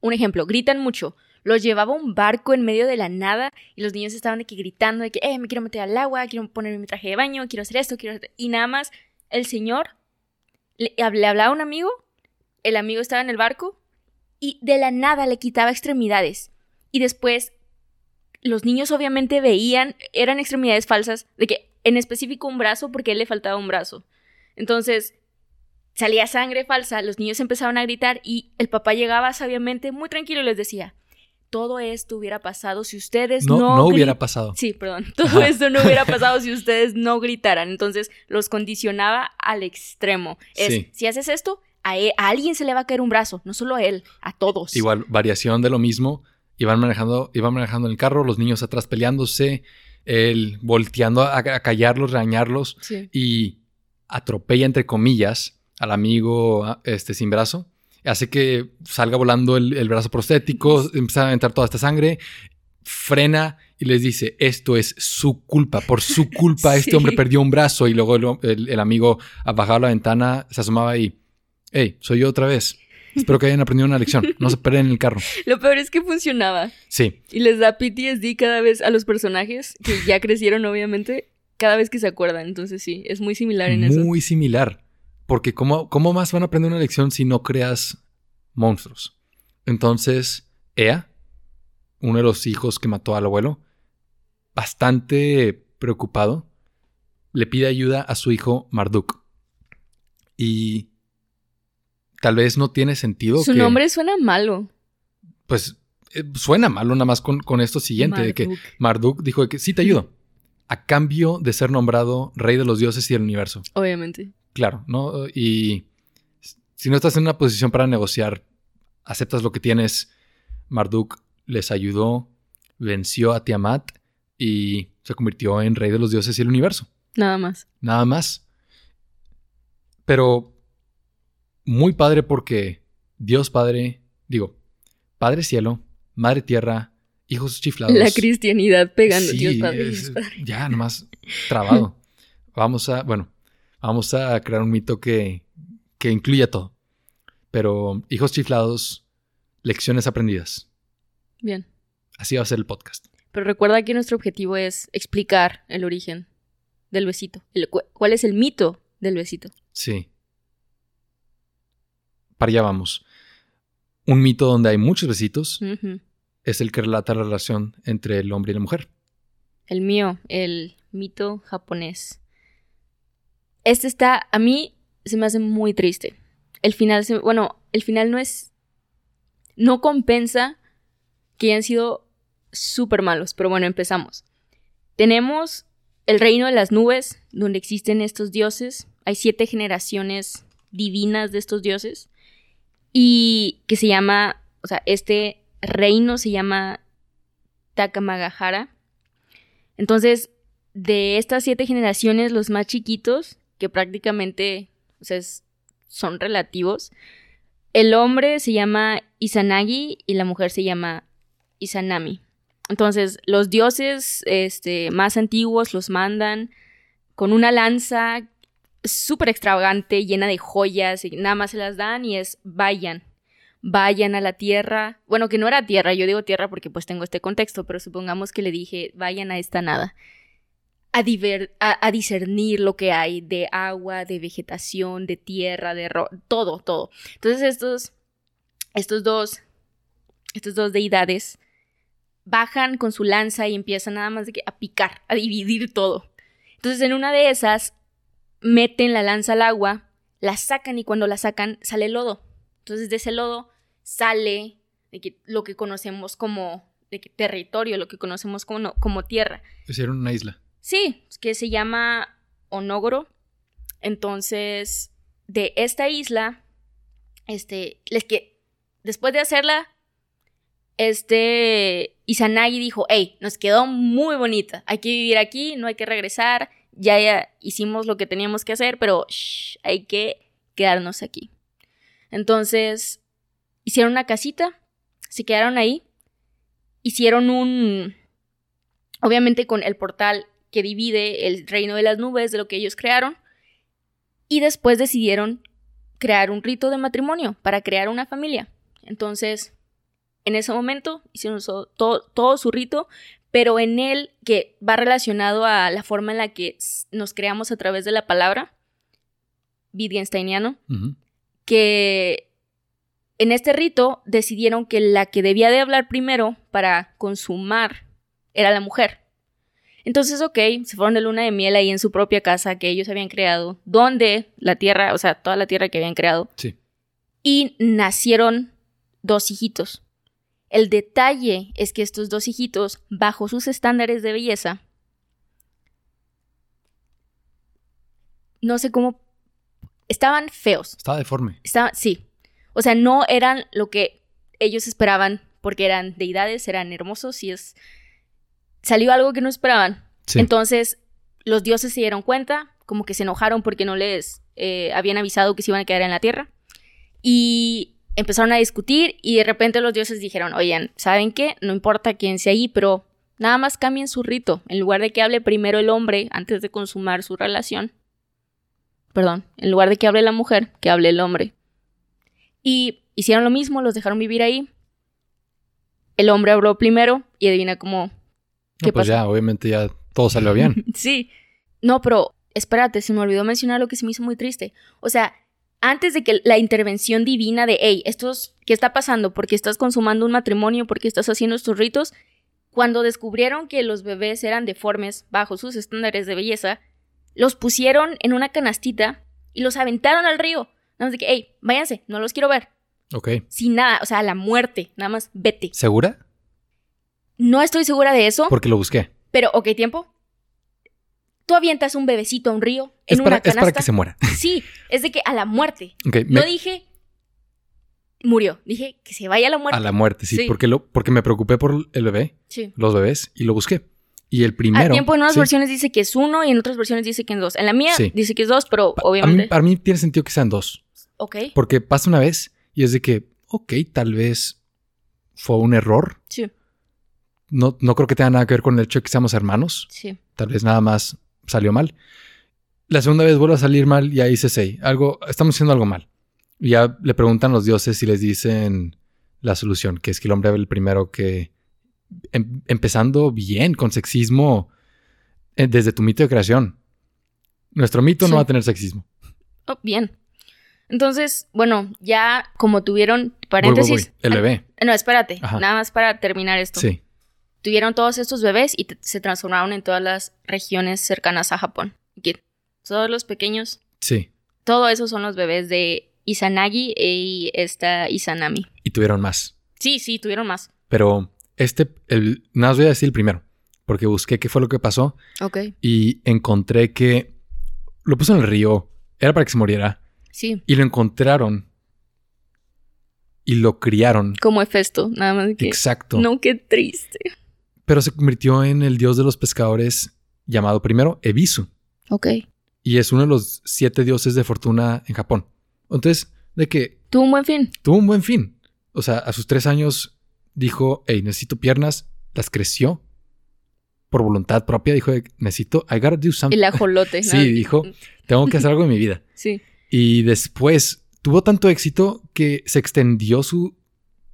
un ejemplo, gritan mucho, los llevaba un barco en medio de la nada y los niños estaban aquí gritando de que, eh, me quiero meter al agua, quiero ponerme mi traje de baño, quiero hacer esto, quiero hacer... Y nada más el señor le, le hablaba a un amigo, el amigo estaba en el barco y de la nada le quitaba extremidades. Y después los niños obviamente veían, eran extremidades falsas, de que en específico un brazo porque a él le faltaba un brazo. Entonces salía sangre falsa, los niños empezaban a gritar y el papá llegaba sabiamente muy tranquilo y les decía, todo esto hubiera pasado si ustedes no... No, no hubiera pasado. Sí, perdón. Todo esto no hubiera pasado si ustedes no gritaran. Entonces los condicionaba al extremo. Es, Sí. si haces esto, a, e- a alguien se le va a caer un brazo, no solo a él, a todos. Igual, variación de lo mismo. Iban manejando, iban manejando el carro, los niños atrás peleándose, él volteando a, a callarlos, regañarlos Sí. y atropella, entre comillas, al amigo a- este, sin brazo. Hace que salga volando el, el brazo prostético, empieza a entrar toda esta sangre, frena y les dice, esto es su culpa, por su culpa este hombre perdió un brazo y luego el, el- el amigo bajaba la ventana, se asomaba y, hey, soy yo otra vez. Espero que hayan aprendido una lección, no se peleen en el carro. Lo peor es que funcionaba. Sí, Y les da PTSD cada vez a los personajes, que ya crecieron obviamente, cada vez que se acuerdan. Entonces sí, es muy similar en eso. muy similar. Porque ¿cómo, ¿cómo más van a aprender una lección si no creas monstruos? Entonces, Ea, uno de los hijos que mató al abuelo, bastante preocupado, le pide ayuda a su hijo Marduk. Y tal vez no tiene sentido Su que... nombre suena malo. Pues eh, suena malo nada más con, con esto siguiente, de que Marduk. Marduk dijo de que sí te ayudo, a cambio de ser nombrado rey de los dioses y del universo. Obviamente. Claro, ¿no? Y si no estás en una posición para negociar, aceptas lo que tienes. Marduk les ayudó, venció a Tiamat y se convirtió en rey de los dioses y el universo. Nada más. Nada más. Pero muy padre porque Dios Padre, digo, Padre Cielo, Madre Tierra, hijos chiflados. La cristianidad pegando. Sí, Dios padre, es- Dios padre. ya, nomás trabado. vamos a, bueno, vamos a crear un mito que, que incluya todo. Pero hijos chiflados, lecciones aprendidas. Bien. Así va a ser el podcast. Pero recuerda que nuestro objetivo es explicar el origen del besito. El- ¿Cuál es el mito del besito? Sí. Para allá vamos. Un mito donde hay muchos besitos Ujú. Es el que relata la relación entre el hombre y la mujer. El mío, el mito japonés. Este está, a mí se me hace muy triste. El final, se- bueno, el final no es, no compensa que hayan sido súper malos, pero bueno, empezamos. Tenemos el reino de las nubes, donde existen estos dioses. Hay siete generaciones divinas de estos dioses. Y que se llama, o sea, este reino se llama Takamagahara. Entonces, de estas siete generaciones, los más chiquitos, que prácticamente o sea, son relativos, el hombre se llama Izanagi y la mujer se llama Izanami. Entonces, los dioses este, más antiguos los mandan con una lanza súper extravagante, llena de joyas, y nada más se las dan y es vayan, vayan a la tierra. Bueno, que no era tierra, yo digo tierra porque pues tengo este contexto, pero supongamos que le dije vayan a esta nada. A, diver- a, discernir lo que hay de agua, de vegetación, de tierra, de ro- todo, todo. Entonces estos, estos dos, estos dos deidades bajan con su lanza y empiezan nada más de que a picar, a dividir todo. Entonces en una de esas meten la lanza al agua, la sacan y cuando la sacan sale lodo. Entonces de ese lodo sale de que, lo que conocemos como de que territorio, lo que conocemos como, como tierra. Es era una isla. Sí, que se llama Onogoro. Entonces, de esta isla, este, les que después de hacerla, este Izanagi dijo, hey, nos quedó muy bonita, hay que vivir aquí, no hay que regresar, ya, ya hicimos lo que teníamos que hacer, pero hay que quedarnos aquí. Entonces, hicieron una casita, se quedaron ahí, hicieron un, obviamente con el portal que divide el reino de las nubes de lo que ellos crearon, y después decidieron crear un rito de matrimonio para crear una familia. Entonces, en ese momento hicieron todo, su rito, pero en él, que va relacionado a la forma en la que nos creamos a través de la palabra, Wittgensteiniano, que en este rito decidieron que la que debía de hablar primero para consumar era la mujer. Entonces, ok, se fueron de luna de miel ahí en su propia casa que ellos habían creado, donde la tierra, o sea, toda la tierra que habían creado. Sí. Y nacieron dos hijitos. El detalle es que estos dos hijitos, bajo sus estándares de belleza, no sé cómo, estaban feos. Estaba deforme. Estaba, sí. O sea, no eran lo que ellos esperaban porque eran deidades, eran hermosos y es... Salió algo que no esperaban. Entonces, los dioses se dieron cuenta, como que se enojaron porque no les eh, habían avisado que se iban a quedar en la tierra. Y empezaron a discutir y de repente los dioses dijeron, oigan, ¿saben qué? No importa quién sea ahí, pero nada más cambien su rito. En lugar de que hable primero el hombre antes de consumar su relación. Perdón, en lugar de que hable la mujer, que hable el hombre. Y hicieron lo mismo, los dejaron vivir ahí. El hombre habló primero y adivina cómo... ¿Qué pues ya, obviamente ya todo salió bien. sí. No, pero espérate, se me olvidó mencionar lo que se me hizo muy triste. O sea, antes de que la intervención divina de, hey, esto ¿qué está pasando? ¿Por qué estás consumando un matrimonio? ¿Por qué estás haciendo estos ritos? Cuando descubrieron que los bebés eran deformes bajo sus estándares de belleza, los pusieron en una canastita y los aventaron al río. Nada más de que, hey, váyanse, no los quiero ver. Ok. Sin nada, o sea, a la muerte, nada más vete. ¿Segura? No estoy segura de eso. Porque lo busqué. Pero, ok, tiempo. Tú avientas un bebecito a un río en una canasta. Es para que se muera. Sí, es de que a la muerte. no dije murió, dije que se vaya a la muerte. A la muerte, sí, Porque, lo, porque me preocupé por el bebé, sí. los bebés, y lo busqué. Y el primero. A tiempo en unas versiones dice que es uno y en otras versiones dice que es dos. En la mía dice que es dos, pero obviamente. Para mí, tiene sentido que sean dos. Ok. Porque pasa una vez y es de que, ok, tal vez fue un error. Sí. No, no creo que tenga nada que ver con el hecho de que seamos hermanos. Sí. Tal vez nada más salió mal. La segunda vez vuelve a salir mal y ahí se sé, algo, estamos haciendo algo mal. Y ya le preguntan los dioses y les dicen la solución, que es que el hombre el primero que, em, empezando bien con sexismo eh, desde tu mito de creación. Nuestro mito no va a tener sexismo. Oh, bien. Entonces, bueno, ya como tuvieron paréntesis. El bebé. no, espérate. Nada más para terminar esto. Sí tuvieron todos estos bebés y se transformaron en todas las regiones cercanas a Japón. Todos los pequeños. Sí. Todo eso son los bebés de Izanagi y esta Izanami. Y tuvieron más. Sí, sí, tuvieron más. Pero este, el, nada más voy a decir el primero, porque busqué qué fue lo que pasó. Ok. Y encontré que lo puso en el río, era para que se muriera. Sí. Y lo encontraron y lo criaron. Como Hefesto, nada más que. Exacto. No, qué triste pero se convirtió en el dios de los pescadores llamado primero Ebisu. Ok. Y es uno de los siete dioses de fortuna en Japón. Entonces, de que... Tuvo un buen fin. Tuvo un buen fin. O sea, a sus tres años dijo, hey, necesito piernas, las creció por voluntad propia, dijo, necesito, I gotta do something. El ajolote. sí, dijo, tengo que hacer algo en mi vida. Sí. Y después tuvo tanto éxito que se extendió su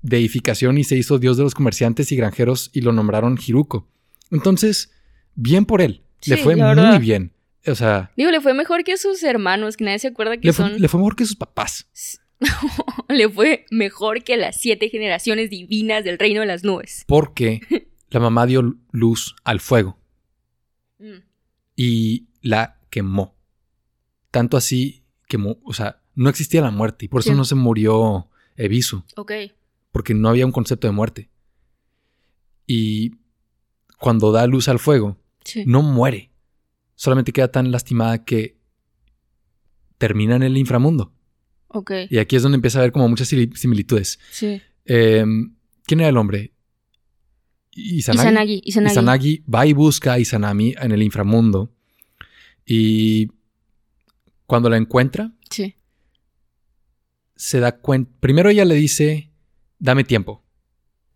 deificación y se hizo dios de los comerciantes y granjeros y lo nombraron Hiruko. Entonces, bien por él. le fue muy bien. O sea. Digo, le fue mejor que sus hermanos, que nadie se acuerda que son. le fue mejor que sus papás. le fue mejor que las siete generaciones divinas del reino de las nubes. Porque la mamá dio luz al fuego. Mm. Y la quemó. Tanto así que, o sea, no existía la muerte y por eso Sí. no se murió Ebisu, Ok. porque no había un concepto de muerte. Y cuando da luz al fuego, Sí. no muere. Solamente queda tan lastimada que termina en el inframundo. Ok. Y aquí es donde empieza a haber como muchas similitudes. Sí. Eh, ¿Quién era el hombre? Izanagi. Izanagi. Izanagi. Izanagi va y busca a Izanami en el inframundo. Y cuando la encuentra, Sí. se da cuenta. Primero ella le dice: Dame tiempo.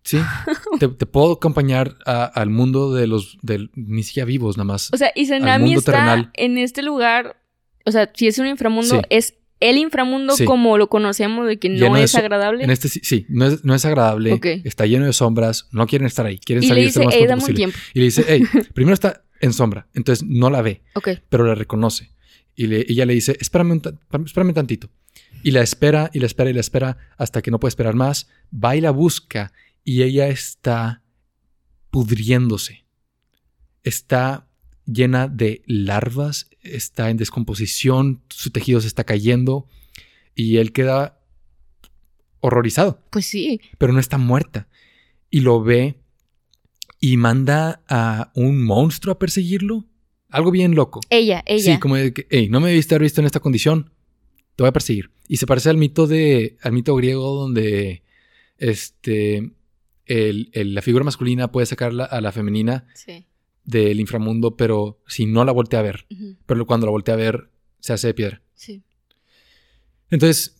¿Sí? te, te puedo acompañar a- al mundo de los. del- ni siquiera vivos, nada más. O sea, Izanami mundo está terrenal. en este lugar. O sea, si es un inframundo, Sí. es el inframundo Sí. como lo conocemos, de que no Lleno de es agradable. En este sí, sí, no es, no es agradable. Está lleno de sombras. No quieren estar ahí. Quieren y le salir dice, lo más hey, pronto dame un posible". tiempo. Y le dice: Hey, primero está en sombra. Entonces no la ve. Pero la reconoce. Y le- ella le dice, espérame, un ta- espérame tantito. Y la espera y la espera y la espera hasta que no puede esperar más. Va y la busca y ella está pudriéndose. Está llena de larvas, está en descomposición, su tejido se está cayendo y él queda horrorizado Pues sí. pero no está muerta. Y lo ve y manda a un monstruo a perseguirlo. Algo bien loco. Ella, ella. Sí, como de que, hey, no me debiste haber visto en esta condición, te voy a perseguir. Y se parece al mito de, al mito griego donde este, el- el- la figura masculina puede sacar la- a la femenina Sí. del inframundo, pero si no la voltea a ver. Pero cuando la voltea a ver, se hace de piedra. Sí. Entonces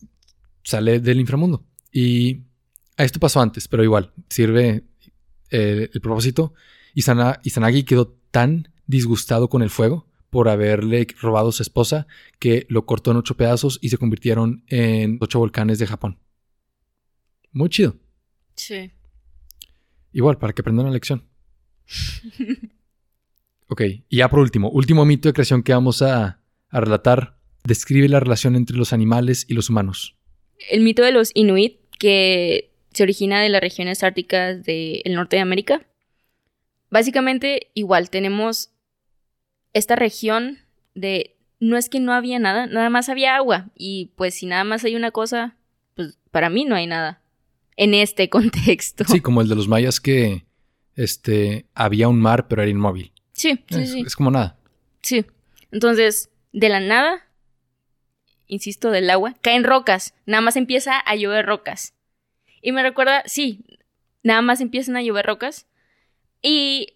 sale del inframundo. Y a esto pasó antes, pero igual sirve eh, el propósito. Izana- Izanagi quedó tan disgustado con el fuego por haberle robado a su esposa que lo cortó en ocho pedazos y se convirtieron en ocho volcanes de Japón. Muy chido. Sí. Igual, para que aprendan la lección. Ok, y ya por último, último mito de creación que vamos a, a relatar. Describe la relación entre los animales y los humanos. El mito de los Inuit, que se origina de las regiones árticas del norte de América. Básicamente, igual, tenemos esta región de... No es que no había nada, nada más había agua. Y pues si nada más hay una cosa, pues para mí no hay nada. En este contexto. Sí, como el de los mayas que este, había un mar pero era inmóvil. sí, sí. es, sí. es como nada. Sí. Entonces, de la nada, insisto, del agua, caen rocas. Nada más empieza a llover rocas. Y me recuerda, sí, nada más empiezan a llover rocas. Y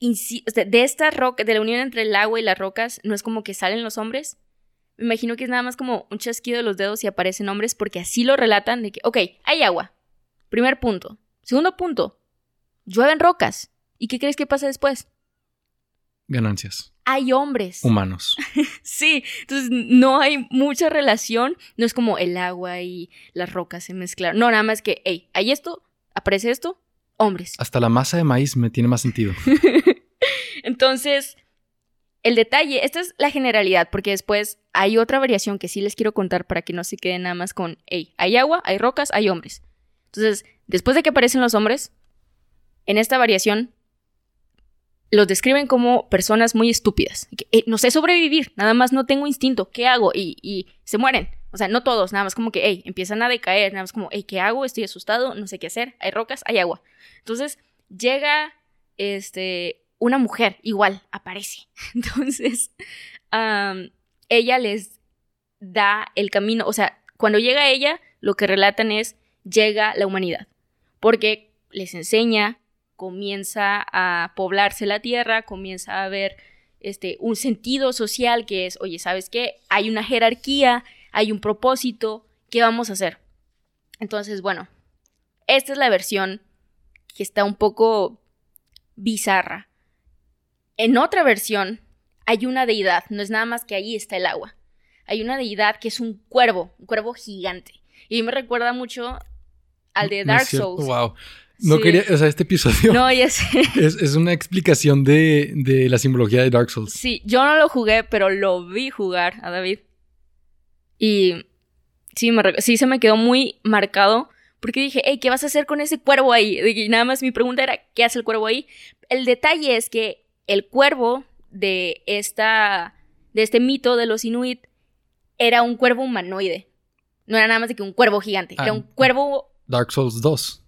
de esta roca, de la unión entre el agua y las rocas, no es como que salen los hombres. Me imagino que es nada más como un chasquido de los dedos y aparecen hombres porque así lo relatan de que, ok, hay agua. Primer punto. Segundo punto, llueven rocas. ¿Y qué crees que pasa después? Ganancias. Hay hombres. Humanos. Sí, entonces no hay mucha relación, no es como el agua y las rocas se mezclaron, no, nada más que, hey, hay esto, aparece esto, hombres. Hasta la masa de maíz me tiene más sentido. Entonces, el detalle, esta es la generalidad, porque después hay otra variación que sí les quiero contar para que no se queden nada más con, hey, hay agua, hay rocas, hay hombres. Entonces, después de que aparecen los hombres, en esta variación los describen como personas muy estúpidas. Que, "Eh, no sé sobrevivir, nada más no tengo instinto, ¿qué hago? Y, y se mueren. O sea, no todos, nada más como que, hey, empiezan a decaer, nada más como, hey, ¿qué hago? Estoy asustado, no sé qué hacer, hay rocas, hay agua. Entonces, llega, este, una mujer, igual, aparece. Entonces, ella les da el camino, o sea, cuando llega ella, lo que relatan es, llega la humanidad, porque les enseña comienza a poblarse la tierra, comienza a haber este, un sentido social que es, oye, ¿sabes qué? Hay una jerarquía, hay un propósito, ¿qué vamos a hacer? Entonces, bueno, esta es la versión que está un poco bizarra. En otra versión hay una deidad, no es nada más que ahí está el agua. Hay una deidad que es un cuervo, un cuervo gigante. Y me recuerda mucho al de Dark Souls. Wow. No Sí. quería, o sea, este episodio No, ya sé. es, es una explicación de, de la simbología de Dark Souls. Sí, yo no lo jugué, pero lo vi jugar a David. Y sí, me sí se me quedó muy marcado porque dije, hey, ¿qué vas a hacer con ese cuervo ahí? Que nada más mi pregunta era, ¿qué hace el cuervo ahí? El detalle es que el cuervo de esta de este mito de los Inuit era un cuervo humanoide. No era nada más de que un cuervo gigante, era Ah. un cuervo... Dark Souls 2.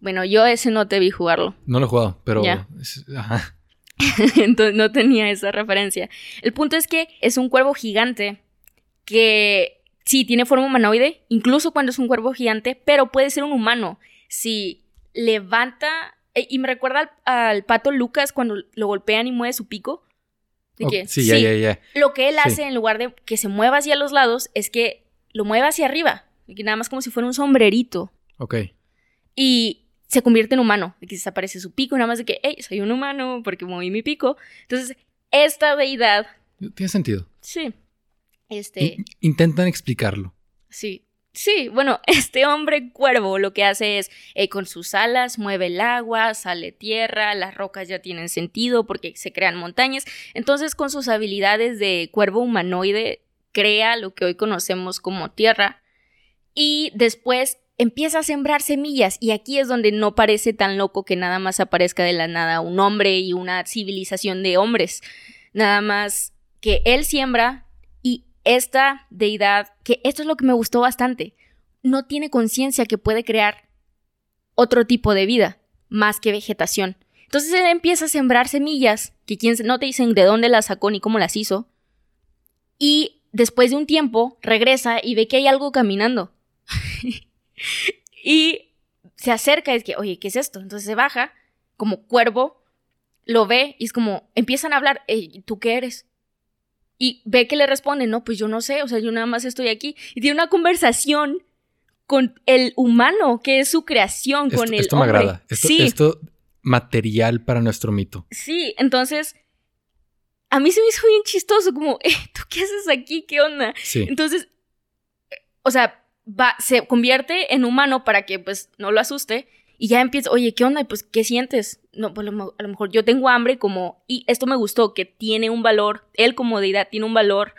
Bueno, yo ese no te vi jugarlo. No lo he jugado, pero. Es- ajá. Entonces no tenía esa referencia. El punto es que es un cuervo gigante que sí tiene forma humanoide, incluso cuando es un cuervo gigante, pero puede ser un humano. Si levanta. eh, Y me recuerda al, al pato Lucas cuando lo golpean y mueve su pico. De Ok, que, sí, ya, ya, ya. Lo que él Sí. hace en lugar de que se mueva hacia los lados es que lo mueve hacia arriba. de que nada más como si fuera un sombrerito. Ok. Y se convierte en humano, de que desaparece su pico, nada más de que, hey, soy un humano porque moví mi pico. Entonces, esta deidad, Tiene sentido. sí, este, In- intentan explicarlo. sí, sí, bueno, este hombre cuervo lo que hace es, eh, con sus alas, mueve el agua, sale tierra, las rocas ya tienen sentido porque se crean montañas. Entonces, con sus habilidades de cuervo humanoide, crea lo que hoy conocemos como tierra. Y después empieza a sembrar semillas y aquí es donde no parece tan loco que nada más aparezca de la nada un hombre y una civilización de hombres. Nada más que él siembra esta deidad, que esto es lo que me gustó bastante, no tiene conciencia que puede crear otro tipo de vida más que vegetación. Entonces él empieza a sembrar semillas que quien no te dicen de dónde las sacó ni cómo las hizo. Y después de un tiempo regresa y ve que hay algo caminando. y se acerca y es que, oye, ¿qué es esto? Entonces se baja como cuervo, lo ve y es como, empiezan a hablar, "Ey, ¿tú qué eres? Y ve que le responde, no, pues yo no sé, o sea, yo nada más estoy aquí. Y tiene una conversación con el humano, que es su creación, Esto, con el esto me agrada. Esto, sí, esto material para nuestro mito. sí, entonces, a mí se me hizo bien chistoso, como, eh, ¿tú qué haces aquí? ¿Qué onda? Sí. Entonces, eh, o sea, va, se convierte en humano para que pues no lo asuste y ya empieza, oye, ¿qué onda? Pues, ¿qué sientes? No, pues a lo mejor yo tengo hambre como, y esto me gustó, que tiene un valor, él como deidad tiene un valor,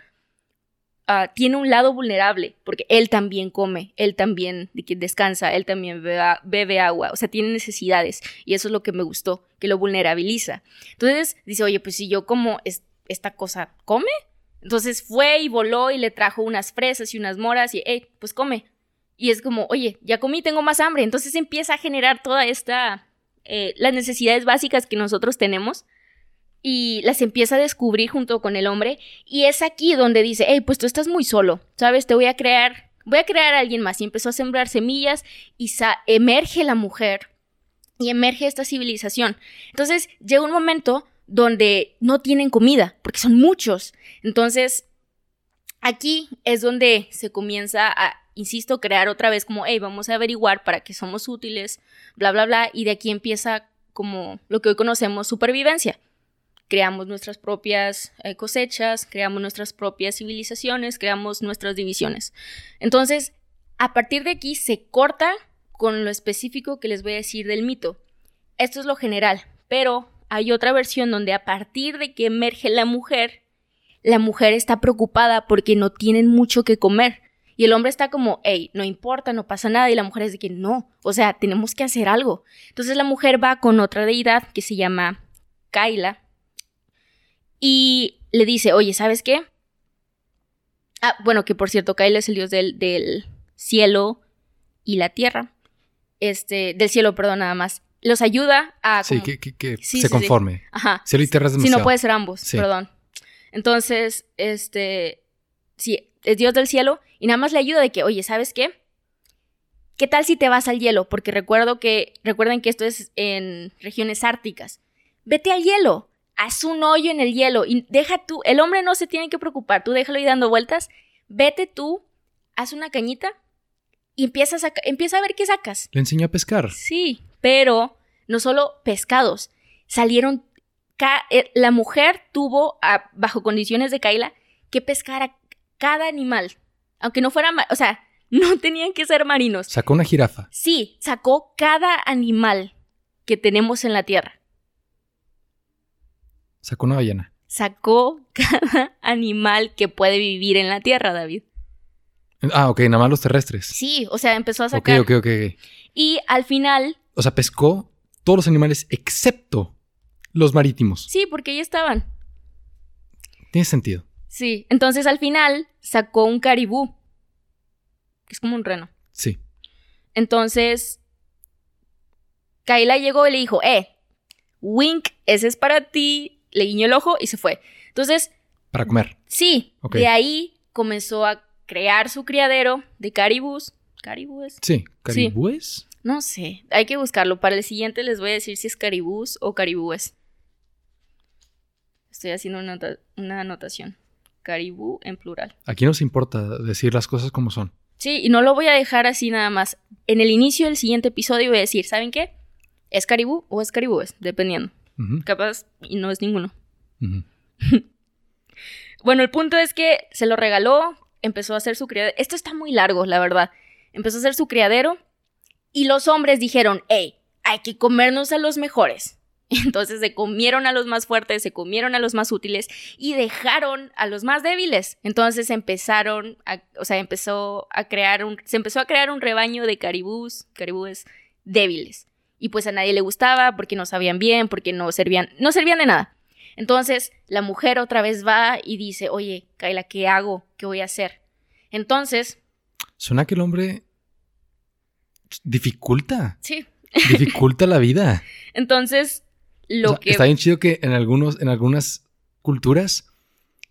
ah, tiene un lado vulnerable, porque él también come, él también descansa, él también bebe agua, o sea, tiene necesidades, y eso es lo que me gustó, que lo vulnerabiliza. Entonces dice, oye, pues si yo como es- esta cosa, ¿come? Entonces fue y voló y le trajo unas fresas y unas moras y, hey, pues come. Y es como, oye, ya comí, tengo más hambre. Entonces empieza a generar toda esta, eh, las necesidades básicas que nosotros tenemos y las empieza a descubrir junto con el hombre. Y es aquí donde dice, hey, pues tú estás muy solo, ¿sabes? Te voy a crear, voy a crear a alguien más. Y empezó a sembrar semillas y sa- emerge la mujer y emerge esta civilización. Entonces llega un momento donde no tienen comida, porque son muchos. Entonces, aquí es donde se comienza a, insisto, crear otra vez como, hey, vamos a averiguar para qué somos útiles, bla, bla, bla, y de aquí empieza como lo que hoy conocemos supervivencia. Creamos nuestras propias eh, cosechas, creamos nuestras propias civilizaciones, creamos nuestras divisiones. Entonces, a partir de aquí se corta con lo específico que les voy a decir del mito. Esto es lo general, pero hay otra versión donde a partir de que emerge la mujer, la mujer está preocupada porque no tienen mucho que comer. Y el hombre está como, hey, no importa, no pasa nada. Y la mujer es de que no, o sea, tenemos que hacer algo. Entonces la mujer va con otra deidad que se llama Kaila y le dice, oye, ¿sabes qué? Ah, bueno, que por cierto, Kaila es el dios del, del cielo y la tierra. Este, del cielo, perdón, nada más. Los ayuda a... Sí, que, que- que Sí, se sí, sí. conforme. Ajá. Cielo y tierra es Si no puede ser ambos, perdón. Entonces, este, sí, es Dios del cielo y nada más le ayuda de que, oye, ¿sabes qué? ¿Qué tal si te vas al hielo? Porque recuerdo que, recuerden que esto es en regiones árticas. Vete al hielo, haz un hoyo en el hielo y deja tú, el hombre no se tiene que preocupar, tú déjalo ir dando vueltas, vete tú, haz una cañita y empieza a, saca- empieza a ver qué sacas. Le enseñó a pescar. Sí, pero no solo pescados, salieron... eh, la mujer tuvo, a- bajo condiciones de Kaila, que pescar a cada animal. Aunque no fuera... O sea, no tenían que ser marinos. Sacó una jirafa. Sí, sacó cada animal que tenemos en la Tierra. Sacó una ballena. Sacó cada animal que puede vivir en la Tierra, David. Ah, ok, nada más los terrestres. Sí, o sea, empezó a sacar. ok, ok. ok. Y al final, O sea, pescó todos los animales excepto los marítimos. sí, porque ya estaban. Tiene sentido. Sí, entonces al final sacó un caribú, que es como un reno. Sí. Entonces, Kaila llegó y le dijo, eh, wink, ese es para ti, le guiñó el ojo y se fue. Entonces, Para comer. sí, de ahí comenzó a crear su criadero de caribús. ¿Caribúes? Sí. ¿Caribúes? No sé, hay que buscarlo. Para el siguiente les voy a decir si es caribús o caribúes. Estoy haciendo una, nota- una anotación. Caribú en plural. Aquí nos importa decir las cosas como son. Sí, y no lo voy a dejar así nada más. En el inicio del siguiente episodio voy a decir, ¿saben qué? ¿Es caribú o es caribúes? Dependiendo. Capaz y no es ninguno. Bueno, el punto es que se lo regaló, empezó a hacer su criadero. Esto está muy largo, la verdad. Empezó a hacer su criadero y los hombres dijeron, hey, hay que comernos a los mejores. Entonces se comieron a los más fuertes, se comieron a los más útiles y dejaron a los más débiles. Entonces empezaron, a, o sea, empezó a crear un, se empezó a crear un rebaño de caribús, caribúes débiles. Y pues a nadie le gustaba porque no sabían bien, porque no servían, no servían de nada. Entonces la mujer otra vez va y dice, oye, Kaila, ¿qué hago? ¿Qué voy a hacer? Entonces, Suena que el hombre dificulta. sí, Dificulta la vida. entonces lo O sea, que... Está bien chido que en, algunos, en algunas culturas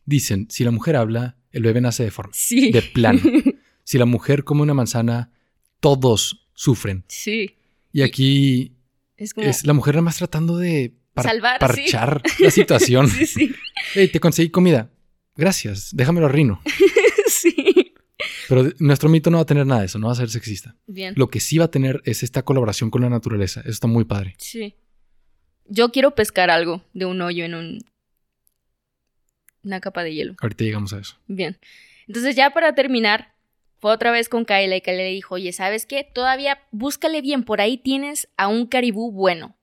dicen, si la mujer habla, el bebé nace deforme. Sí. De plano. Si la mujer come una manzana, todos sufren. sí. Y aquí Es como... es la mujer nada más tratando de par- Salvar, sí. parchar la situación. Sí, sí. Hey, te conseguí comida. Gracias, déjamelo rino. sí. Pero nuestro mito no va a tener nada de eso, no va a ser sexista. Bien. Lo que sí va a tener es esta colaboración con la naturaleza. Eso está muy padre. Sí. Yo quiero pescar algo de un hoyo en un... una capa de hielo. Ahorita llegamos a eso. Bien. Entonces ya para terminar, fue otra vez con Kyla y Kyla le dijo, oye, ¿sabes qué? Todavía búscale bien, por ahí tienes a un caribú bueno.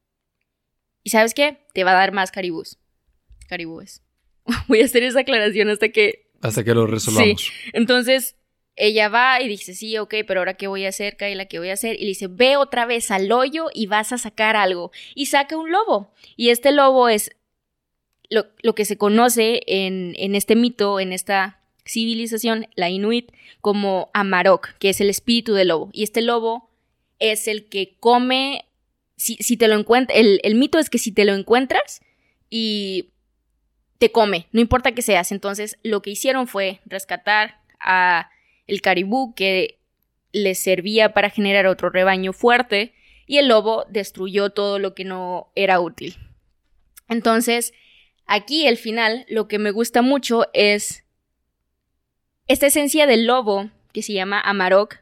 ¿Y sabes qué? Te va a dar más caribús. Caribúes. Voy a hacer esa aclaración hasta que... Hasta que lo resolvamos. Entonces, ella va y dice, sí, ok, pero ahora qué voy a hacer, Kyla, ¿qué voy a hacer? Y le dice, ve otra vez al hoyo y vas a sacar algo. Y saca un lobo. Y este lobo es lo, lo que se conoce en, en este mito, en esta civilización, la Inuit, como Amarok, que es el espíritu del lobo. Y este lobo es el que come, si, si te lo encuentras, el, el mito es que si te lo encuentras y te come, no importa que seas. Entonces, lo que hicieron fue rescatar a el caribú que les servía para generar otro rebaño fuerte y el lobo destruyó todo lo que no era útil. Entonces, aquí el final, lo que me gusta mucho es esta esencia del lobo que se llama Amarok.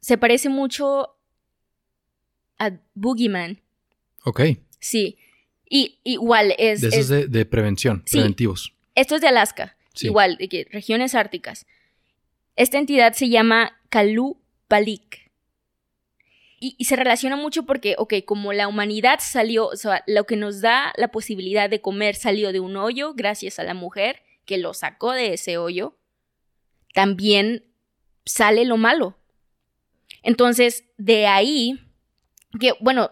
Se parece mucho a Boogeyman. Ok. Sí. Y igual es... De es- esos de, de prevención, Sí. preventivos. esto es de Alaska. Sí. Igual, de que regiones árticas. Esta entidad se llama Kalupalik. Y, y se relaciona mucho porque, ok, como la humanidad salió, o sea, lo que nos da la posibilidad de comer salió de un hoyo gracias a la mujer que lo sacó de ese hoyo, también sale lo malo. Entonces, de ahí, que, bueno,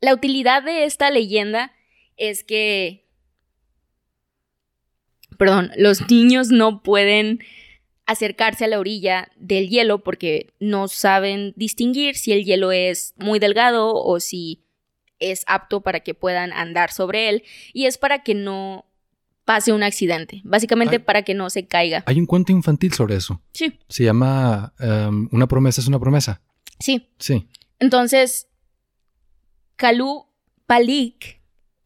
la utilidad de esta leyenda es que perdón, los niños no pueden acercarse a la orilla del hielo porque no saben distinguir si el hielo es muy delgado o si es apto para que puedan andar sobre él y es para que no pase un accidente, básicamente para que no se caiga. Hay un cuento infantil sobre eso. Sí, Se llama um, Una promesa es una promesa. sí. Sí. Entonces, Kalu Palik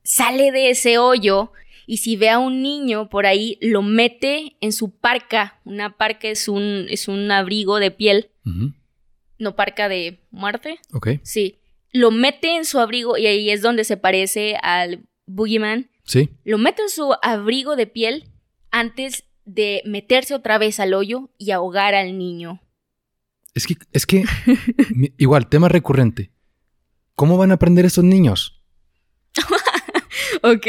sale de ese hoyo y si ve a un niño por ahí, lo mete en su parca. Una parca es un, es un abrigo de piel, no parca de muerte. Ok. Sí. Lo mete en su abrigo y ahí es donde se parece al Boogeyman. Sí. Lo mete en su abrigo de piel antes de meterse otra vez al hoyo y ahogar al niño. Es que, es que, igual, tema recurrente. ¿Cómo van a aprender estos niños? Ok.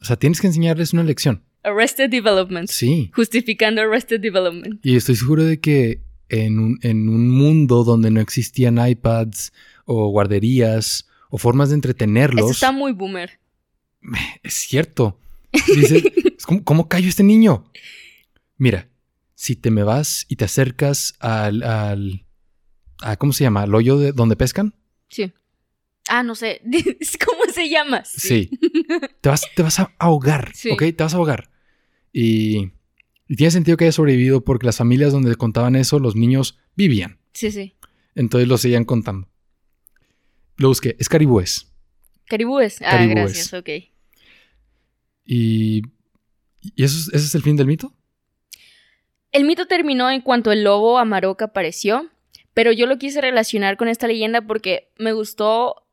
O sea, tienes que enseñarles una lección. Arrested Development. Sí. Justificando Arrested Development. Y estoy seguro de que en un, en un mundo donde no existían iPads o guarderías o formas de Eso entretenerlos, está muy boomer. es cierto. Dice, ¿cómo, ¿cómo cayó este niño? Mira, si te me vas y te acercas al, al a, ¿cómo se llama? ¿Al hoyo de donde pescan? Sí. Ah, no sé. ¿Cómo se llama? Sí. te, vas, te vas a ahogar, Sí. ¿ok? Te vas a ahogar. Y, y tiene sentido que haya sobrevivido porque las familias donde contaban eso, los niños vivían. Sí, sí. Entonces lo seguían contando. Lo busqué. Es caribúes. Caribúes. Ah, Caribúes. gracias, ok. Y, y eso, es- ese es el fin del mito. El mito terminó en cuanto el lobo Amarok apareció, pero yo lo quise relacionar con esta leyenda porque me gustó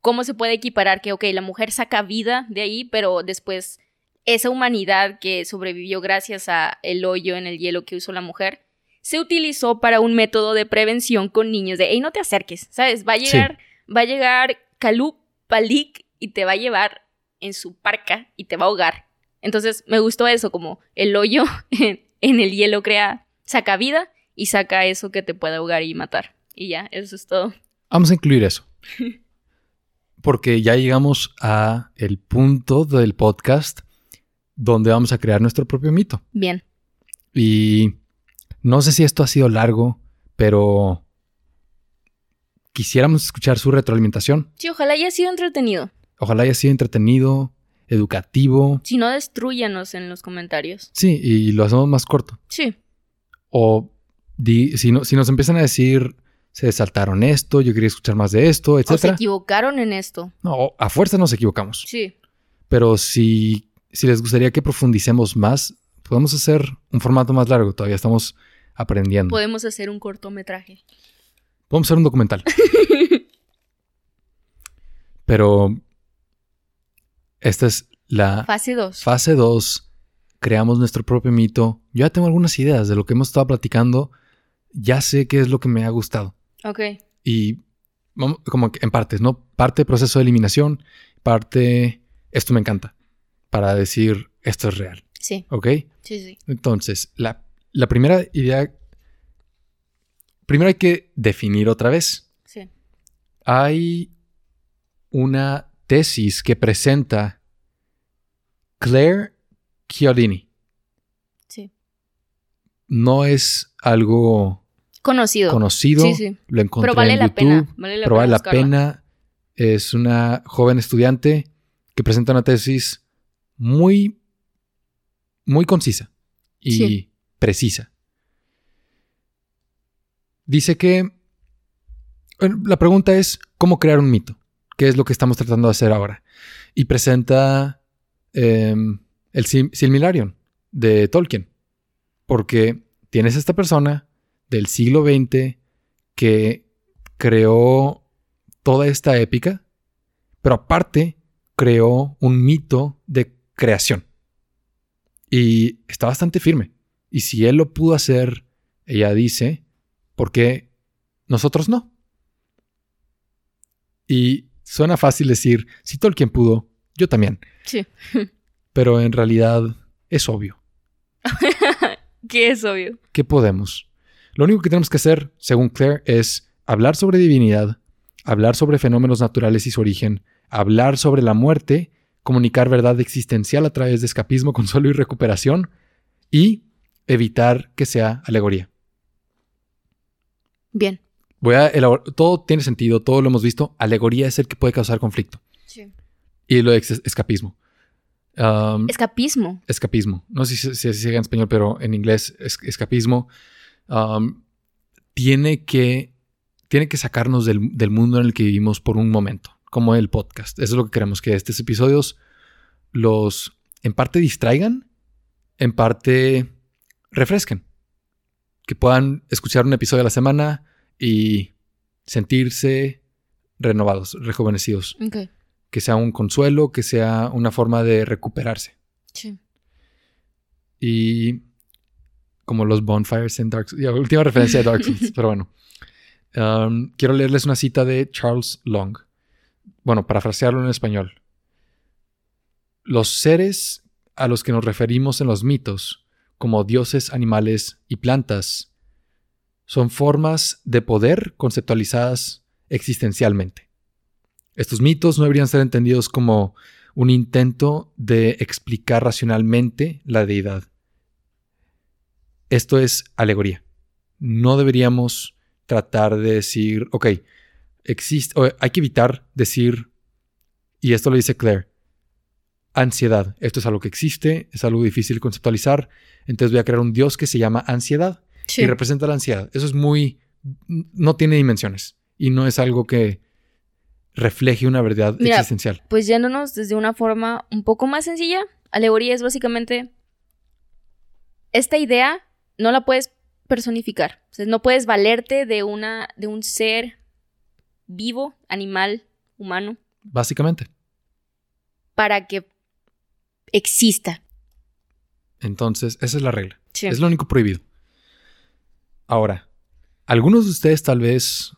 cómo se puede equiparar que, ok, la mujer saca vida de ahí, pero después esa humanidad que sobrevivió gracias a el hoyo en el hielo que usó la mujer, se utilizó para un método de prevención con niños de, hey, no te acerques, ¿sabes? Va a Sí. llegar, va a llegar Kalub Palik y te va a llevar en su parca y te va a ahogar. Entonces me gustó eso, como el hoyo en, en el hielo crea, saca vida y saca eso que te puede ahogar y matar. Y ya, eso es todo. Vamos a incluir eso. Porque ya llegamos a el punto del podcast donde vamos a crear nuestro propio mito. Bien. Y no sé si esto ha sido largo, pero quisiéramos escuchar su retroalimentación. Sí, ojalá haya sido entretenido. Ojalá haya sido entretenido, educativo. Si no, destruyanos en los comentarios. Sí, y lo hacemos más corto. Sí. O di- si, no, si nos empiezan a decir, se saltaron esto, yo quería escuchar más de esto, O se etc. equivocaron en esto. No, a fuerza nos equivocamos. Sí. Pero si, si les gustaría que profundicemos más, podemos hacer un formato más largo. Todavía estamos aprendiendo. Podemos hacer un cortometraje. Podemos hacer un documental. Pero esta es la Fase 2. fase 2. Creamos nuestro propio mito. Yo ya tengo algunas ideas de lo que hemos estado platicando. Ya sé qué es lo que me ha gustado. Ok. Y como en partes, ¿no? Parte proceso de eliminación, parte esto me encanta. Para decir esto es real. Sí. ¿Ok? Sí, sí. Entonces, la, la primera idea. Primero hay que definir otra vez. Sí. Hay una tesis que presenta Claire Chiodini. Sí. No es algo Conocido. conocido. Sí, sí. Lo encontré Pero vale en la YouTube. pena. Vale la pero vale pena. la pena. Es una joven estudiante que presenta una tesis muy, muy concisa y Sí. precisa. Dice que bueno, la pregunta es cómo crear un mito, que es lo que estamos tratando de hacer ahora. Y presenta em, el Sil- Silmarillion de Tolkien, porque tienes a esta persona del siglo XX que creó toda esta épica, pero aparte creó un mito de creación. Y está bastante firme. Y si él lo pudo hacer, ella dice, ¿por qué nosotros no? Y suena fácil decir, si Tolkien pudo, yo también. Sí. Pero en realidad es obvio. que es obvio. ¿Qué podemos? Lo único que tenemos que hacer, según Claire, es hablar sobre divinidad, hablar sobre fenómenos naturales y su origen, hablar sobre la muerte, comunicar verdad existencial a través de escapismo, consuelo y recuperación, y evitar que sea alegoría. Bien. Voy a elaborar, todo tiene sentido, todo lo hemos visto. Alegoría es el que puede causar conflicto. Sí. Y lo de escapismo. Um, Escapismo. escapismo. No sé si, si se diga en español, pero en inglés es, escapismo. Um, tiene que, tiene que sacarnos del, del mundo en el que vivimos por un momento, como el podcast. Eso es lo que queremos, que estos episodios los en parte distraigan, en parte refresquen. Que puedan escuchar un episodio a la semana y sentirse renovados, rejuvenecidos. Que sea un consuelo, que sea una forma de recuperarse. Sí. Y como los bonfires en Dark Souls. Última referencia de Dark Souls, pero bueno. Um, quiero leerles una cita de Charles Long. Bueno, parafrasearlo en español. Los seres a los que nos referimos en los mitos, como dioses, animales y plantas, son formas de poder conceptualizadas existencialmente. Estos mitos no deberían ser entendidos como un intento de explicar racionalmente la deidad. Esto es alegoría. No deberíamos tratar de decir, ok, existe, hay que evitar decir, y esto lo dice Claire, ansiedad. Esto es algo que existe, es algo difícil de conceptualizar, entonces voy a crear un dios que se llama ansiedad y representa la ansiedad. Eso es muy, no tiene dimensiones y no es algo que refleje una verdad existencial. Pues yéndonos desde una forma un poco más sencilla, alegoría es básicamente esta idea no la puedes personificar, o sea, no puedes valerte de una de un ser vivo, animal, humano. Básicamente. Para que exista. Entonces, esa es la regla. Es lo único prohibido. Ahora, algunos de ustedes tal vez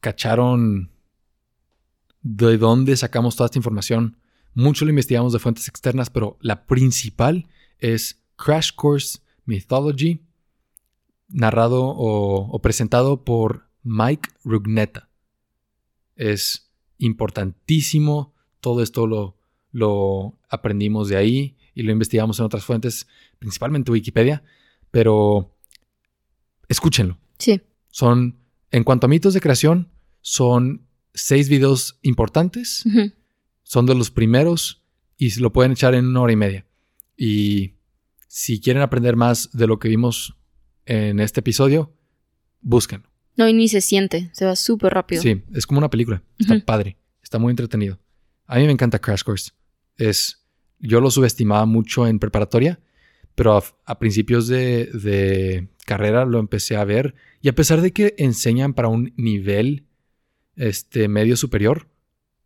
cacharon de dónde sacamos toda esta información. Mucho lo investigamos de fuentes externas, pero la principal es Crash Course Mythology, narrado o, presentado por Mike Rugnetta. Es importantísimo, todo esto lo, lo aprendimos de ahí y lo investigamos en otras fuentes, principalmente Wikipedia, pero escúchenlo. Sí. Son, en cuanto a mitos de creación, son seis videos importantes, son de los primeros y se lo pueden echar en una hora y media. Y si quieren aprender más de lo que vimos en este episodio, búsquenlo. No, y ni se siente, se va súper rápido. Sí, es como una película, está padre, está muy entretenido. A mí me encanta Crash Course. Es, yo lo subestimaba mucho en preparatoria, pero a, principios de, de, carrera lo empecé a ver. Y a pesar de que enseñan para un nivel este, medio superior,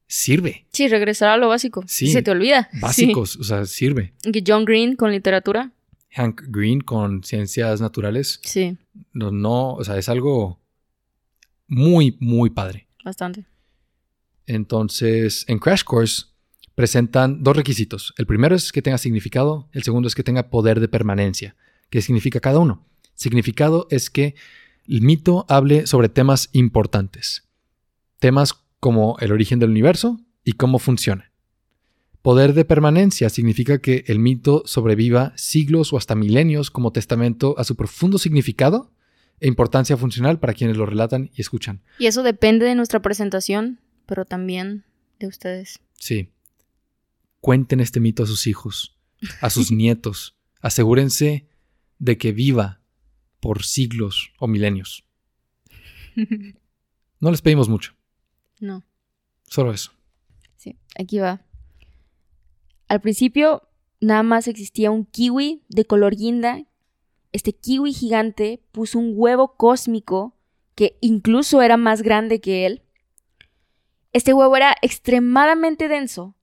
sirve. Sí, regresar a lo básico. Sí. Se te olvida. Básicos, o sea, sirve. John Green con literatura. Hank Green con ciencias naturales. Sí. No, no, o sea, es algo muy, muy padre. Bastante. Entonces, en Crash Course presentan dos requisitos. El primero es que tenga significado, el segundo es que tenga poder de permanencia. ¿Qué significa cada uno? Significado es que el mito hable sobre temas importantes. Temas como el origen del universo y cómo funciona. Poder de permanencia significa que el mito sobreviva siglos o hasta milenios como testamento a su profundo significado e importancia funcional para quienes lo relatan y escuchan. Y eso depende de nuestra presentación pero también de ustedes. Sí. Cuenten este mito a sus hijos, a sus nietos. Asegúrense de que viva por siglos o milenios. No les pedimos mucho. No. Solo eso. Sí, aquí va. Al principio nada más existía un kiwi de color guinda. Este kiwi gigante puso un huevo cósmico que incluso era más grande que él este huevo era extremadamente denso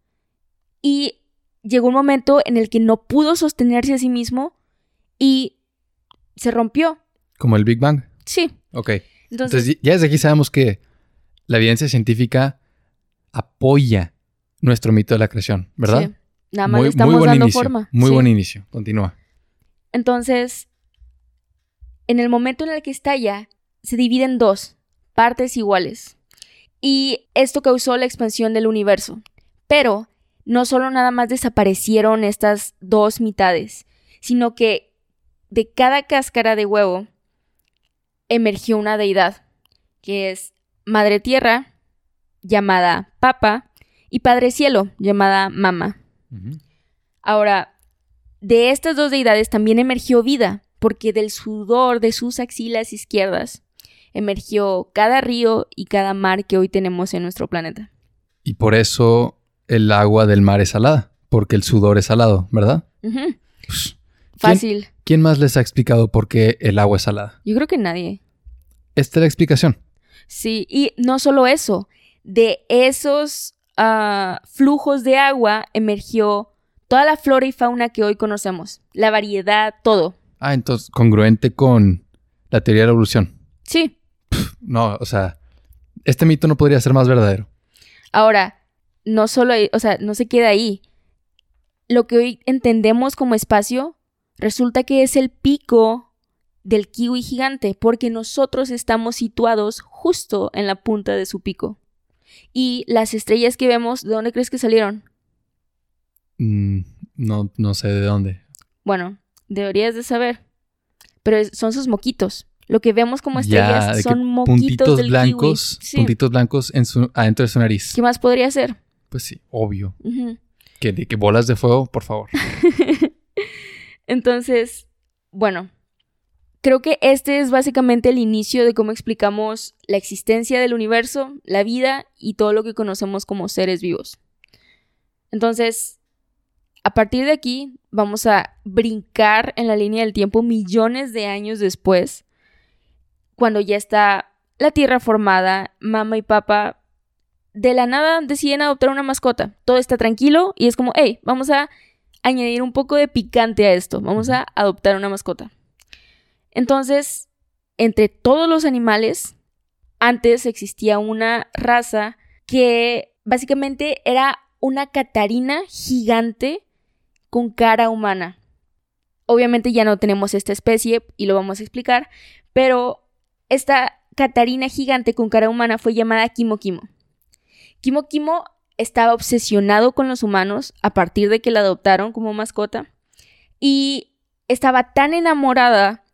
y llegó un momento en el que no pudo sostenerse a sí mismo y se rompió. ¿Como el Big Bang? Sí. Ok. Entonces, ya desde aquí sabemos que la evidencia científica apoya nuestro mito de la creación, ¿verdad? Sí. Nada más le estamos dando forma. Muy buen inicio. Continúa. Entonces, en el momento en el que estalla, se divide en dos partes iguales y esto causó la expansión del universo. Pero no solo nada más desaparecieron estas dos mitades, sino que de cada cáscara de huevo emergió una deidad, que es Madre Tierra, llamada Papa, y Padre Cielo, llamada Mama. Ahora, de estas dos deidades también emergió vida, porque del sudor de sus axilas izquierdas emergió cada río y cada mar que hoy tenemos en nuestro planeta. Y por eso el agua del mar es salada, porque el sudor es salado, ¿verdad? Pues, Fácil. ¿quién, más les ha explicado por qué el agua es salada? Yo creo que nadie. Esta es la explicación. Sí, y no solo eso, de esos ah, flujos de agua emergió toda la flora y fauna que hoy conocemos, la variedad, todo. Ah, entonces congruente con la teoría de la evolución. Sí no, o sea, este mito no podría ser más verdadero. Ahora, no solo, o sea, no se queda ahí. Lo que hoy entendemos como espacio resulta que es el pico del kiwi gigante, porque nosotros estamos situados justo en la punta de su pico. Y las estrellas que vemos, ¿de dónde crees que salieron? Mm, no, no sé de dónde. Bueno, deberías de saber. Pero son sus moquitos. Lo que vemos como estrellas son moquitos puntitos del blancos, kiwi. Sí. puntitos blancos en su, adentro de su nariz. ¿Qué más podría ser? Pues sí, obvio. Que, de que bolas de fuego, por favor. Entonces, bueno, creo que este es básicamente el inicio de cómo explicamos la existencia del universo, la vida y todo lo que conocemos como seres vivos. Entonces, a partir de aquí vamos a brincar en la línea del tiempo millones de años después, cuando ya está la Tierra formada, mamá y papá de la nada deciden adoptar una mascota. Todo está tranquilo y es como, hey, vamos a añadir un poco de picante a esto. Vamos a adoptar una mascota. Entonces, entre todos los animales, antes existía una raza que básicamente era una catarina gigante con cara humana. Obviamente ya no tenemos esta especie y lo vamos a explicar, pero esta catarina gigante con cara humana fue llamada Kimo Kimo. Kimo Kimo estaba obsesionado con los humanos a partir de que la adoptaron como mascota y estaba tan enamorada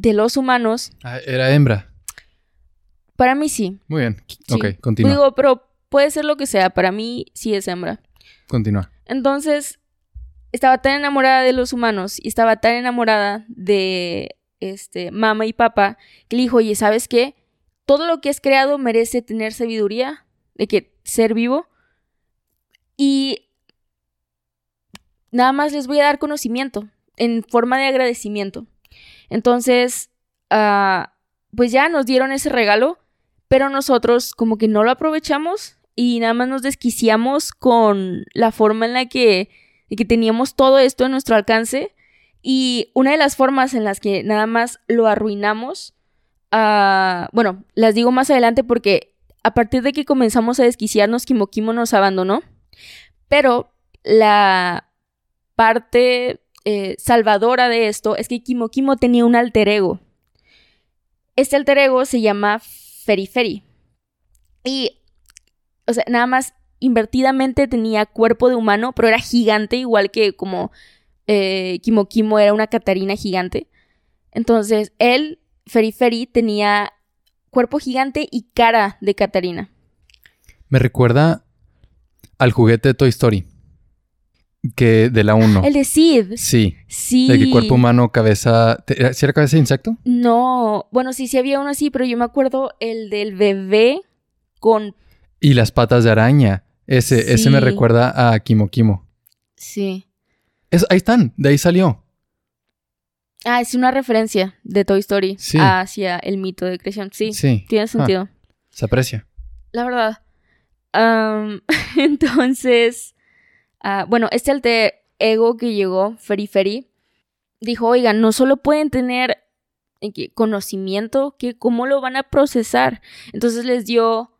de los humanos, Ah, era hembra. para mí sí. Muy bien. sí. Ok, continúa. Digo, pero puede ser lo que sea, para mí sí es hembra. Continúa. Entonces, estaba tan enamorada de los humanos y estaba tan enamorada de este mamá y papá que le dijo, oye, ¿sabes qué? Todo lo que has creado merece tener sabiduría, de que ser vivo. Y nada más les voy a dar conocimiento en forma de agradecimiento. Entonces, ah, pues ya nos dieron ese regalo, pero nosotros como que no lo aprovechamos y nada más nos desquiciamos con la forma en la que, que teníamos todo esto a nuestro alcance. Y una de las formas en las que nada más lo arruinamos, ah, bueno, las digo más adelante porque a partir de que comenzamos a desquiciarnos, Kimo Kimo nos abandonó. Pero la parte eh, salvadora de esto es que Kimo Kimo tenía un alter ego. Este alter ego se llama Feriferi. Y, o sea, nada más invertidamente tenía cuerpo de humano, pero era gigante, igual que como eh, Kimo Kimo era una Catarina gigante. Entonces, él, Feriferi, tenía cuerpo gigante y cara de Catarina. Me recuerda al juguete de Toy Story. Que de la 1. El de Sid. Sí. Sí. De que cuerpo humano, cabeza. ¿te- era- ¿Sí era cabeza de insecto? No, bueno, sí, sí había uno así, pero yo me acuerdo el del bebé con... Y las patas de araña. Ese, ese me recuerda a Kimo Kimo. Sí. Es- ahí están, de ahí salió. Ah, es una referencia de Toy Story Sí. hacia el mito de creación. Sí, Sí. tiene sentido. Se aprecia. La verdad. Entonces, ah, bueno, este alter ego que llegó, Feri Feri, dijo, oigan, no solo pueden tener eh, conocimiento, que cómo lo van a procesar. Entonces les dio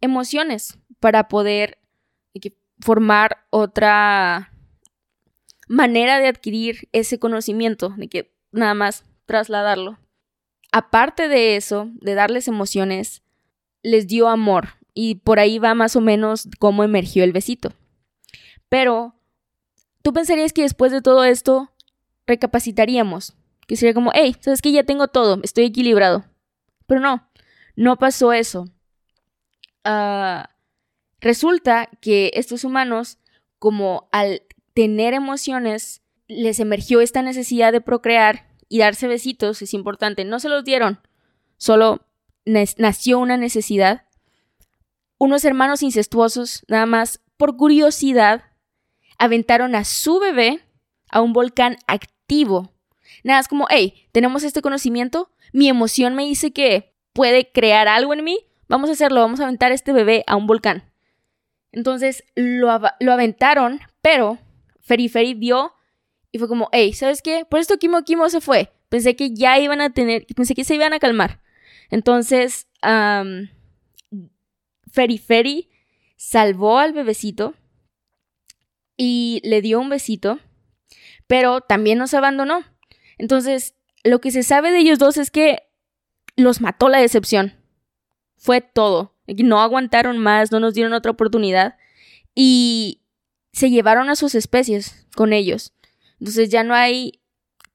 emociones para poder eh, formar otra manera de adquirir ese conocimiento, de que nada más trasladarlo. Aparte de eso, de darles emociones, les dio amor y por ahí va más o menos cómo emergió el besito. Pero tú pensarías que después de todo esto recapacitaríamos, que sería como, hey, sabes que ya tengo todo, estoy equilibrado. Pero no, no pasó eso. Ah, resulta que estos humanos, como al tener emociones, les emergió esta necesidad de procrear y darse besitos, es importante. No se los dieron, solo nació una necesidad. Unos hermanos incestuosos, nada más por curiosidad, aventaron a su bebé a un volcán activo. Nada, es como, hey, tenemos este conocimiento, mi emoción me dice que puede crear algo en mí, vamos a hacerlo, vamos a aventar este bebé a un volcán. Entonces lo, lo aventaron, pero Feri Feri vio y fue como, hey, ¿sabes qué? Por esto Kimo Kimo se fue. Pensé que ya iban a tener, pensé que se iban a calmar. Entonces, um, Feri Feri salvó al bebecito y le dio un besito, pero también nos abandonó. Entonces, lo que se sabe de ellos dos es que los mató la decepción. Fue todo. No aguantaron más, no nos dieron otra oportunidad. Y se llevaron a sus especies con ellos. Entonces ya no hay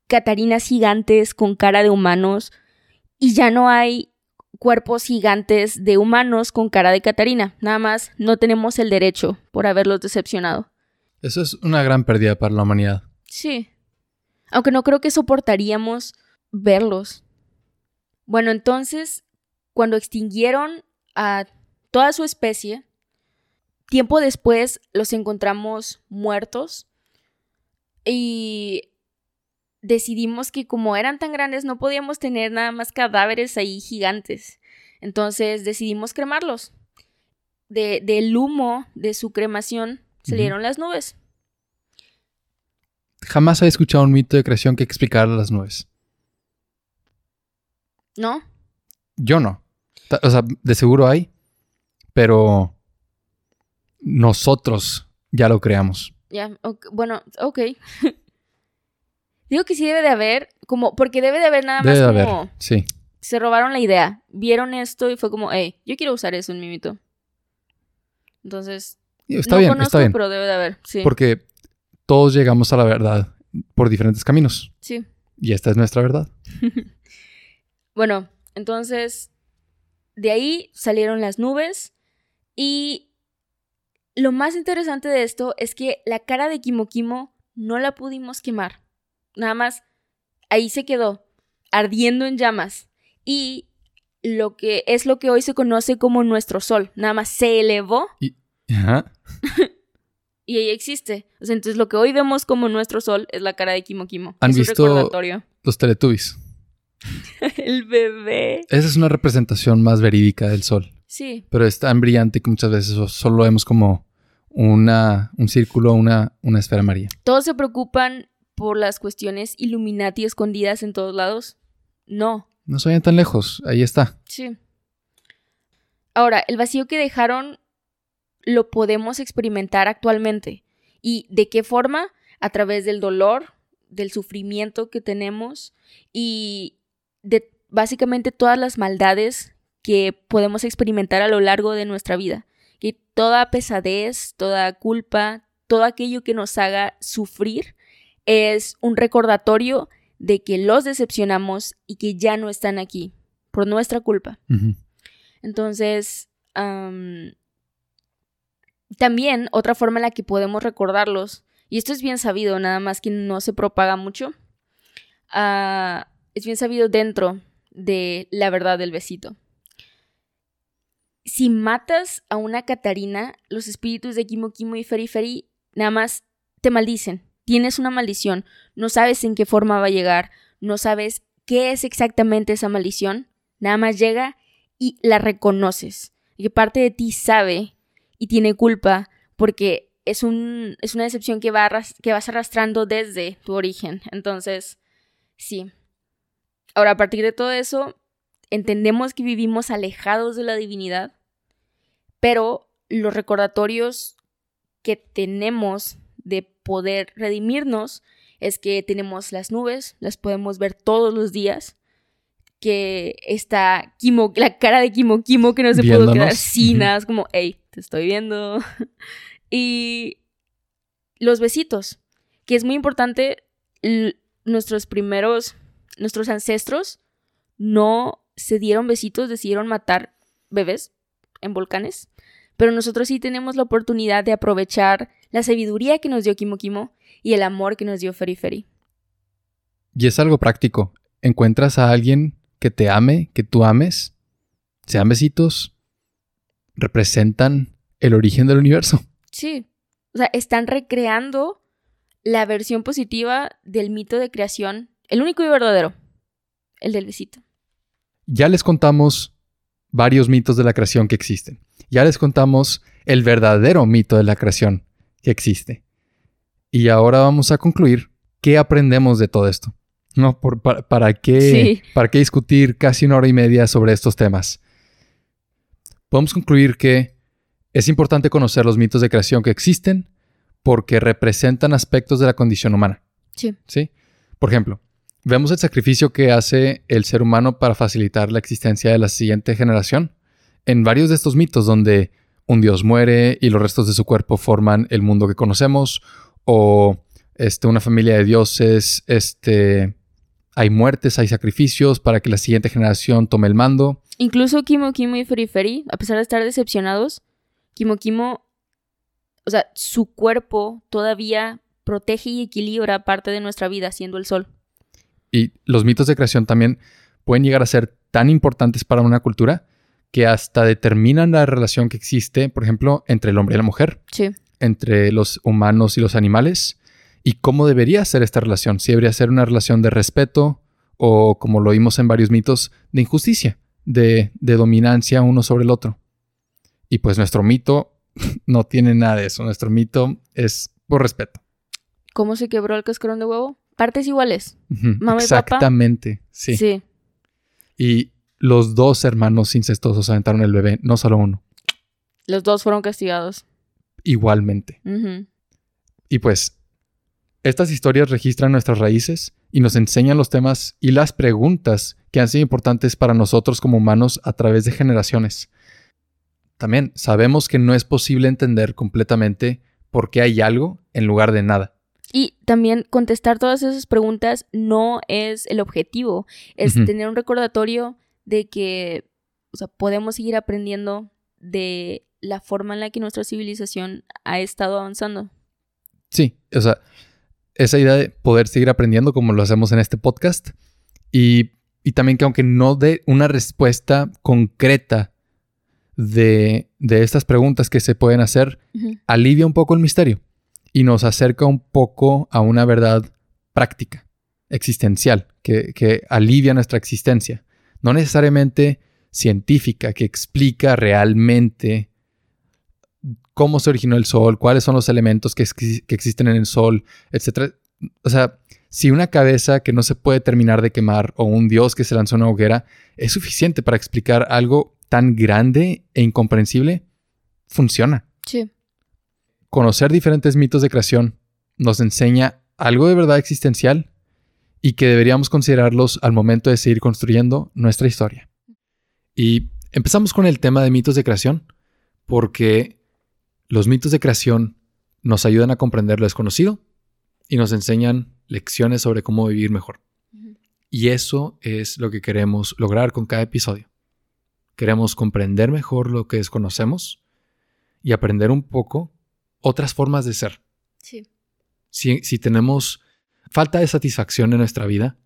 catarinas gigantes con cara de humanos y ya no hay cuerpos gigantes de humanos con cara de Catarina. Nada más no tenemos el derecho por haberlos decepcionado. Eso es una gran pérdida para la humanidad. Sí. Aunque no creo que soportaríamos verlos. Bueno, entonces, cuando extinguieron a toda su especie, tiempo después los encontramos muertos y decidimos que como eran tan grandes no podíamos tener nada más cadáveres ahí gigantes. Entonces decidimos cremarlos. De, del humo de su cremación salieron las nubes. Jamás he escuchado un mito de creación que explicara las nubes. ¿No? Yo no. O sea, de seguro hay, pero nosotros ya lo creamos. Ya, bueno, ok. Digo que sí debe de haber, como, porque debe de haber nada más Debe de como... haber, sí. Se robaron la idea, vieron esto y fue como, hey, yo quiero usar eso en mi mito. Entonces, Está no bien, conozco, está bien. pero debe de haber, sí. Porque todos llegamos a la verdad por diferentes caminos. Sí. Y esta es nuestra verdad. Bueno, entonces, de ahí salieron las nubes y lo más interesante de esto es que la cara de Kimo Kimo no la pudimos quemar. Nada más, ahí se quedó, ardiendo en llamas. Y lo que es lo que hoy se conoce como nuestro sol. Nada más se elevó Ajá. y ahí existe. O sea, entonces lo que hoy vemos como nuestro sol es la cara de Kimo Kimo. ¿Han es un visto- recordatorio. Los Teletubbies. El bebé. Esa es una representación más verídica del sol. Sí, Pero es tan brillante que muchas veces so- solo lo vemos como una, un círculo, una, una esfera amarilla. todos se preocupan por las cuestiones Illuminati escondidas en todos lados. No, No se vayan tan lejos. Ahí está. sí. Ahora, el vacío que dejaron lo podemos experimentar actualmente. ¿Y de qué forma? A través del dolor, del sufrimiento que tenemos y de básicamente todas las maldades que podemos experimentar a lo largo de nuestra vida. Que toda pesadez, toda culpa, todo aquello que nos haga sufrir es un recordatorio de que los decepcionamos y que ya no están aquí por nuestra culpa. Entonces, también otra forma en la que podemos recordarlos, y esto es bien sabido, nada más que no se propaga mucho, ah, es bien sabido dentro de la verdad del besito. Si matas a una Catarina, los espíritus de Kimo Kimo y Feri Feri nada más te maldicen. Tienes una maldición, no sabes en qué forma va a llegar, no sabes qué es exactamente esa maldición, nada más llega y la reconoces. Y que parte de ti sabe y tiene culpa porque es, un, es una decepción que, va que vas arrastrando desde tu origen. Entonces, sí. Ahora, a partir de todo eso, entendemos que vivimos alejados de la divinidad, pero los recordatorios que tenemos de poder redimirnos es que tenemos las nubes, las podemos ver todos los días, que está Kimo, la cara de Kimo Kimo que no se pudo Viéndonos. quedar sin Ujú. nada, es como, hey, te estoy viendo. y los besitos, que es muy importante, nuestros primeros, nuestros ancestros no se dieron besitos, decidieron matar bebés en volcanes, pero nosotros sí tenemos la oportunidad de aprovechar la sabiduría que nos dio Kimo Kimo y el amor que nos dio Feri Feri. Y es algo práctico. Encuentras a alguien que te ame, que tú ames, sean besitos, representan el origen del universo. Sí. O sea, están recreando la versión positiva del mito de creación, el único y verdadero, el del besito. Ya les contamos varios mitos de la creación que existen. Ya les contamos el verdadero mito de la creación que existe. Y ahora vamos a concluir qué aprendemos de todo esto. ¿No? Por- para, para qué, Sí. ¿Para qué discutir casi una hora y media sobre estos temas? Podemos concluir que es importante conocer los mitos de creación que existen porque representan aspectos de la condición humana. Sí. ¿sí? Por ejemplo, vemos el sacrificio que hace el ser humano para facilitar la existencia de la siguiente generación en varios de estos mitos donde un dios muere y los restos de su cuerpo forman el mundo que conocemos, o este, una familia de dioses, este, hay muertes, hay sacrificios para que la siguiente generación tome el mando. Incluso Kimo Kimo y Feri Feri, a pesar de estar decepcionados, Kimo Kimo, o sea, su cuerpo todavía protege y equilibra parte de nuestra vida, siendo el sol. Y los mitos de creación también pueden llegar a ser tan importantes para una cultura que hasta determinan la relación que existe, por ejemplo, entre el hombre y la mujer, Sí. entre los humanos y los animales, y cómo debería ser esta relación. Si debería ser una relación de respeto o, como lo vimos en varios mitos, de injusticia, de, de dominancia uno sobre el otro. Y pues nuestro mito no tiene nada de eso. Nuestro mito es por respeto. ¿Cómo se quebró el cascarón de huevo? Partes iguales. Mamá y papá. Exactamente, sí. sí. Y los dos hermanos incestuosos aventaron el bebé, no solo uno, Los dos fueron castigados. igualmente. Y pues, estas historias registran nuestras raíces y nos enseñan los temas y las preguntas que han sido importantes para nosotros como humanos a través de generaciones. También sabemos que no es posible entender completamente por qué hay algo en lugar de nada. Y también contestar todas esas preguntas no es el objetivo, es tener un recordatorio de que o sea, podemos seguir aprendiendo de la forma en la que nuestra civilización ha estado avanzando. Sí, o sea, esa idea de poder seguir aprendiendo como lo hacemos en este podcast y, y también que aunque no dé una respuesta concreta de, de estas preguntas que se pueden hacer, alivia un poco el misterio y nos acerca un poco a una verdad práctica, existencial, que, que alivia nuestra existencia. No necesariamente científica, que explica realmente cómo se originó el sol, cuáles son los elementos que, exi- que existen en el sol, etc. O sea, si una cabeza que no se puede terminar de quemar o un dios que se lanzó a una hoguera es suficiente para explicar algo tan grande e incomprensible, funciona Sí. conocer diferentes mitos de creación nos enseña algo de verdad existencial y que deberíamos considerarlos al momento de seguir construyendo nuestra historia. Y empezamos con el tema de mitos de creación porque los mitos de creación nos ayudan a comprender lo desconocido y nos enseñan lecciones sobre cómo vivir mejor. Y eso es lo que queremos lograr con cada episodio. Queremos comprender mejor lo que desconocemos y aprender un poco otras formas de ser. Sí. Si, si tenemos falta de satisfacción en nuestra vida,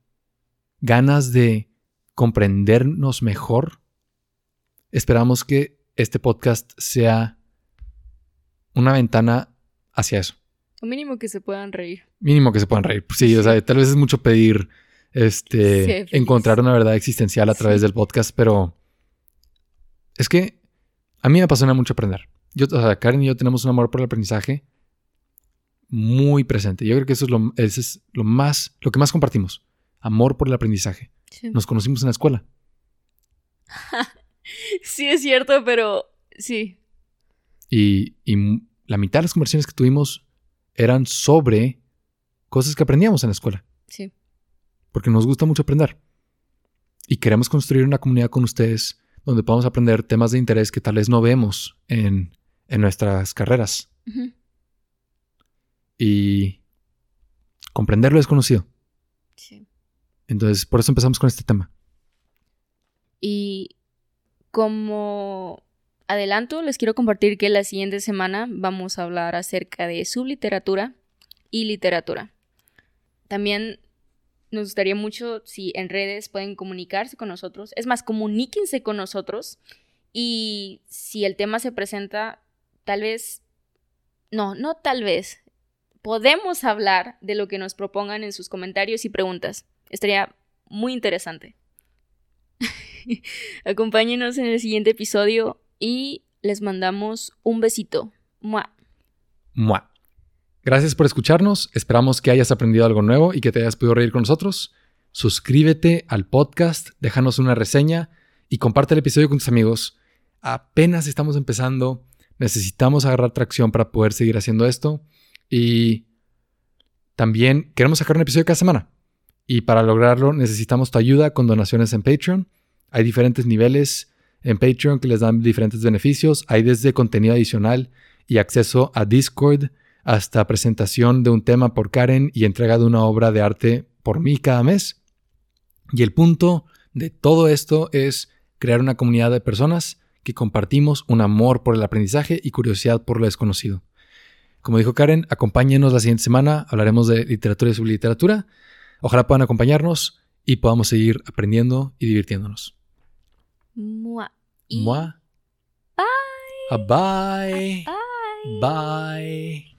ganas de comprendernos mejor, esperamos que este podcast sea una ventana hacia eso. O mínimo que se puedan reír. Mínimo que se puedan reír. Sí, o sea, tal vez es mucho pedir este, Sí, encontrar una verdad existencial a través Sí. del podcast, pero es que a mí me apasiona mucho aprender. Yo, o sea, Karen y yo tenemos un amor por el aprendizaje muy presente. Yo creo que eso es lo, ese es lo más, lo que más compartimos. Amor por el aprendizaje. Sí. Nos conocimos en la escuela. Sí, es cierto, pero sí. Y, la mitad de las conversaciones que tuvimos eran sobre cosas que aprendíamos en la escuela. Sí. porque nos gusta mucho aprender. Y queremos construir una comunidad con ustedes donde podamos aprender temas de interés que tal vez no vemos en, en nuestras carreras y comprender lo desconocido. Sí. Entonces, por eso empezamos con este tema. Y como adelanto, les quiero compartir que la siguiente semana vamos a hablar acerca de subliteratura y literatura. También nos gustaría mucho si en redes pueden comunicarse con nosotros. Es más, comuníquense con nosotros. Y si el tema se presenta, tal vez, no, no tal vez, podemos hablar de lo que nos propongan en sus comentarios y preguntas. Estaría muy interesante. Acompáñenos en el siguiente episodio y les mandamos un besito. ¡Mua! Mua. Gracias por escucharnos. Esperamos que hayas aprendido algo nuevo y que te hayas podido reír con nosotros. Suscríbete al podcast, déjanos una reseña y comparte el episodio con tus amigos. Apenas estamos empezando. Necesitamos agarrar tracción para poder seguir haciendo esto. Y también queremos sacar un episodio cada semana. Y para lograrlo necesitamos tu ayuda con donaciones en Patreon. Hay diferentes niveles en Patreon que les dan diferentes beneficios. Hay desde contenido adicional y acceso a Discord hasta presentación de un tema por Karen y entrega de una obra de arte por mí cada mes. Y el punto de todo esto es crear una comunidad de personas que compartimos un amor por el aprendizaje y curiosidad por lo desconocido. Como dijo Karen, acompáñenos la siguiente semana, hablaremos de literatura y subliteratura. Ojalá puedan acompañarnos y podamos seguir aprendiendo y divirtiéndonos. Mua. Mua. Bye. A bye. Bye. Bye.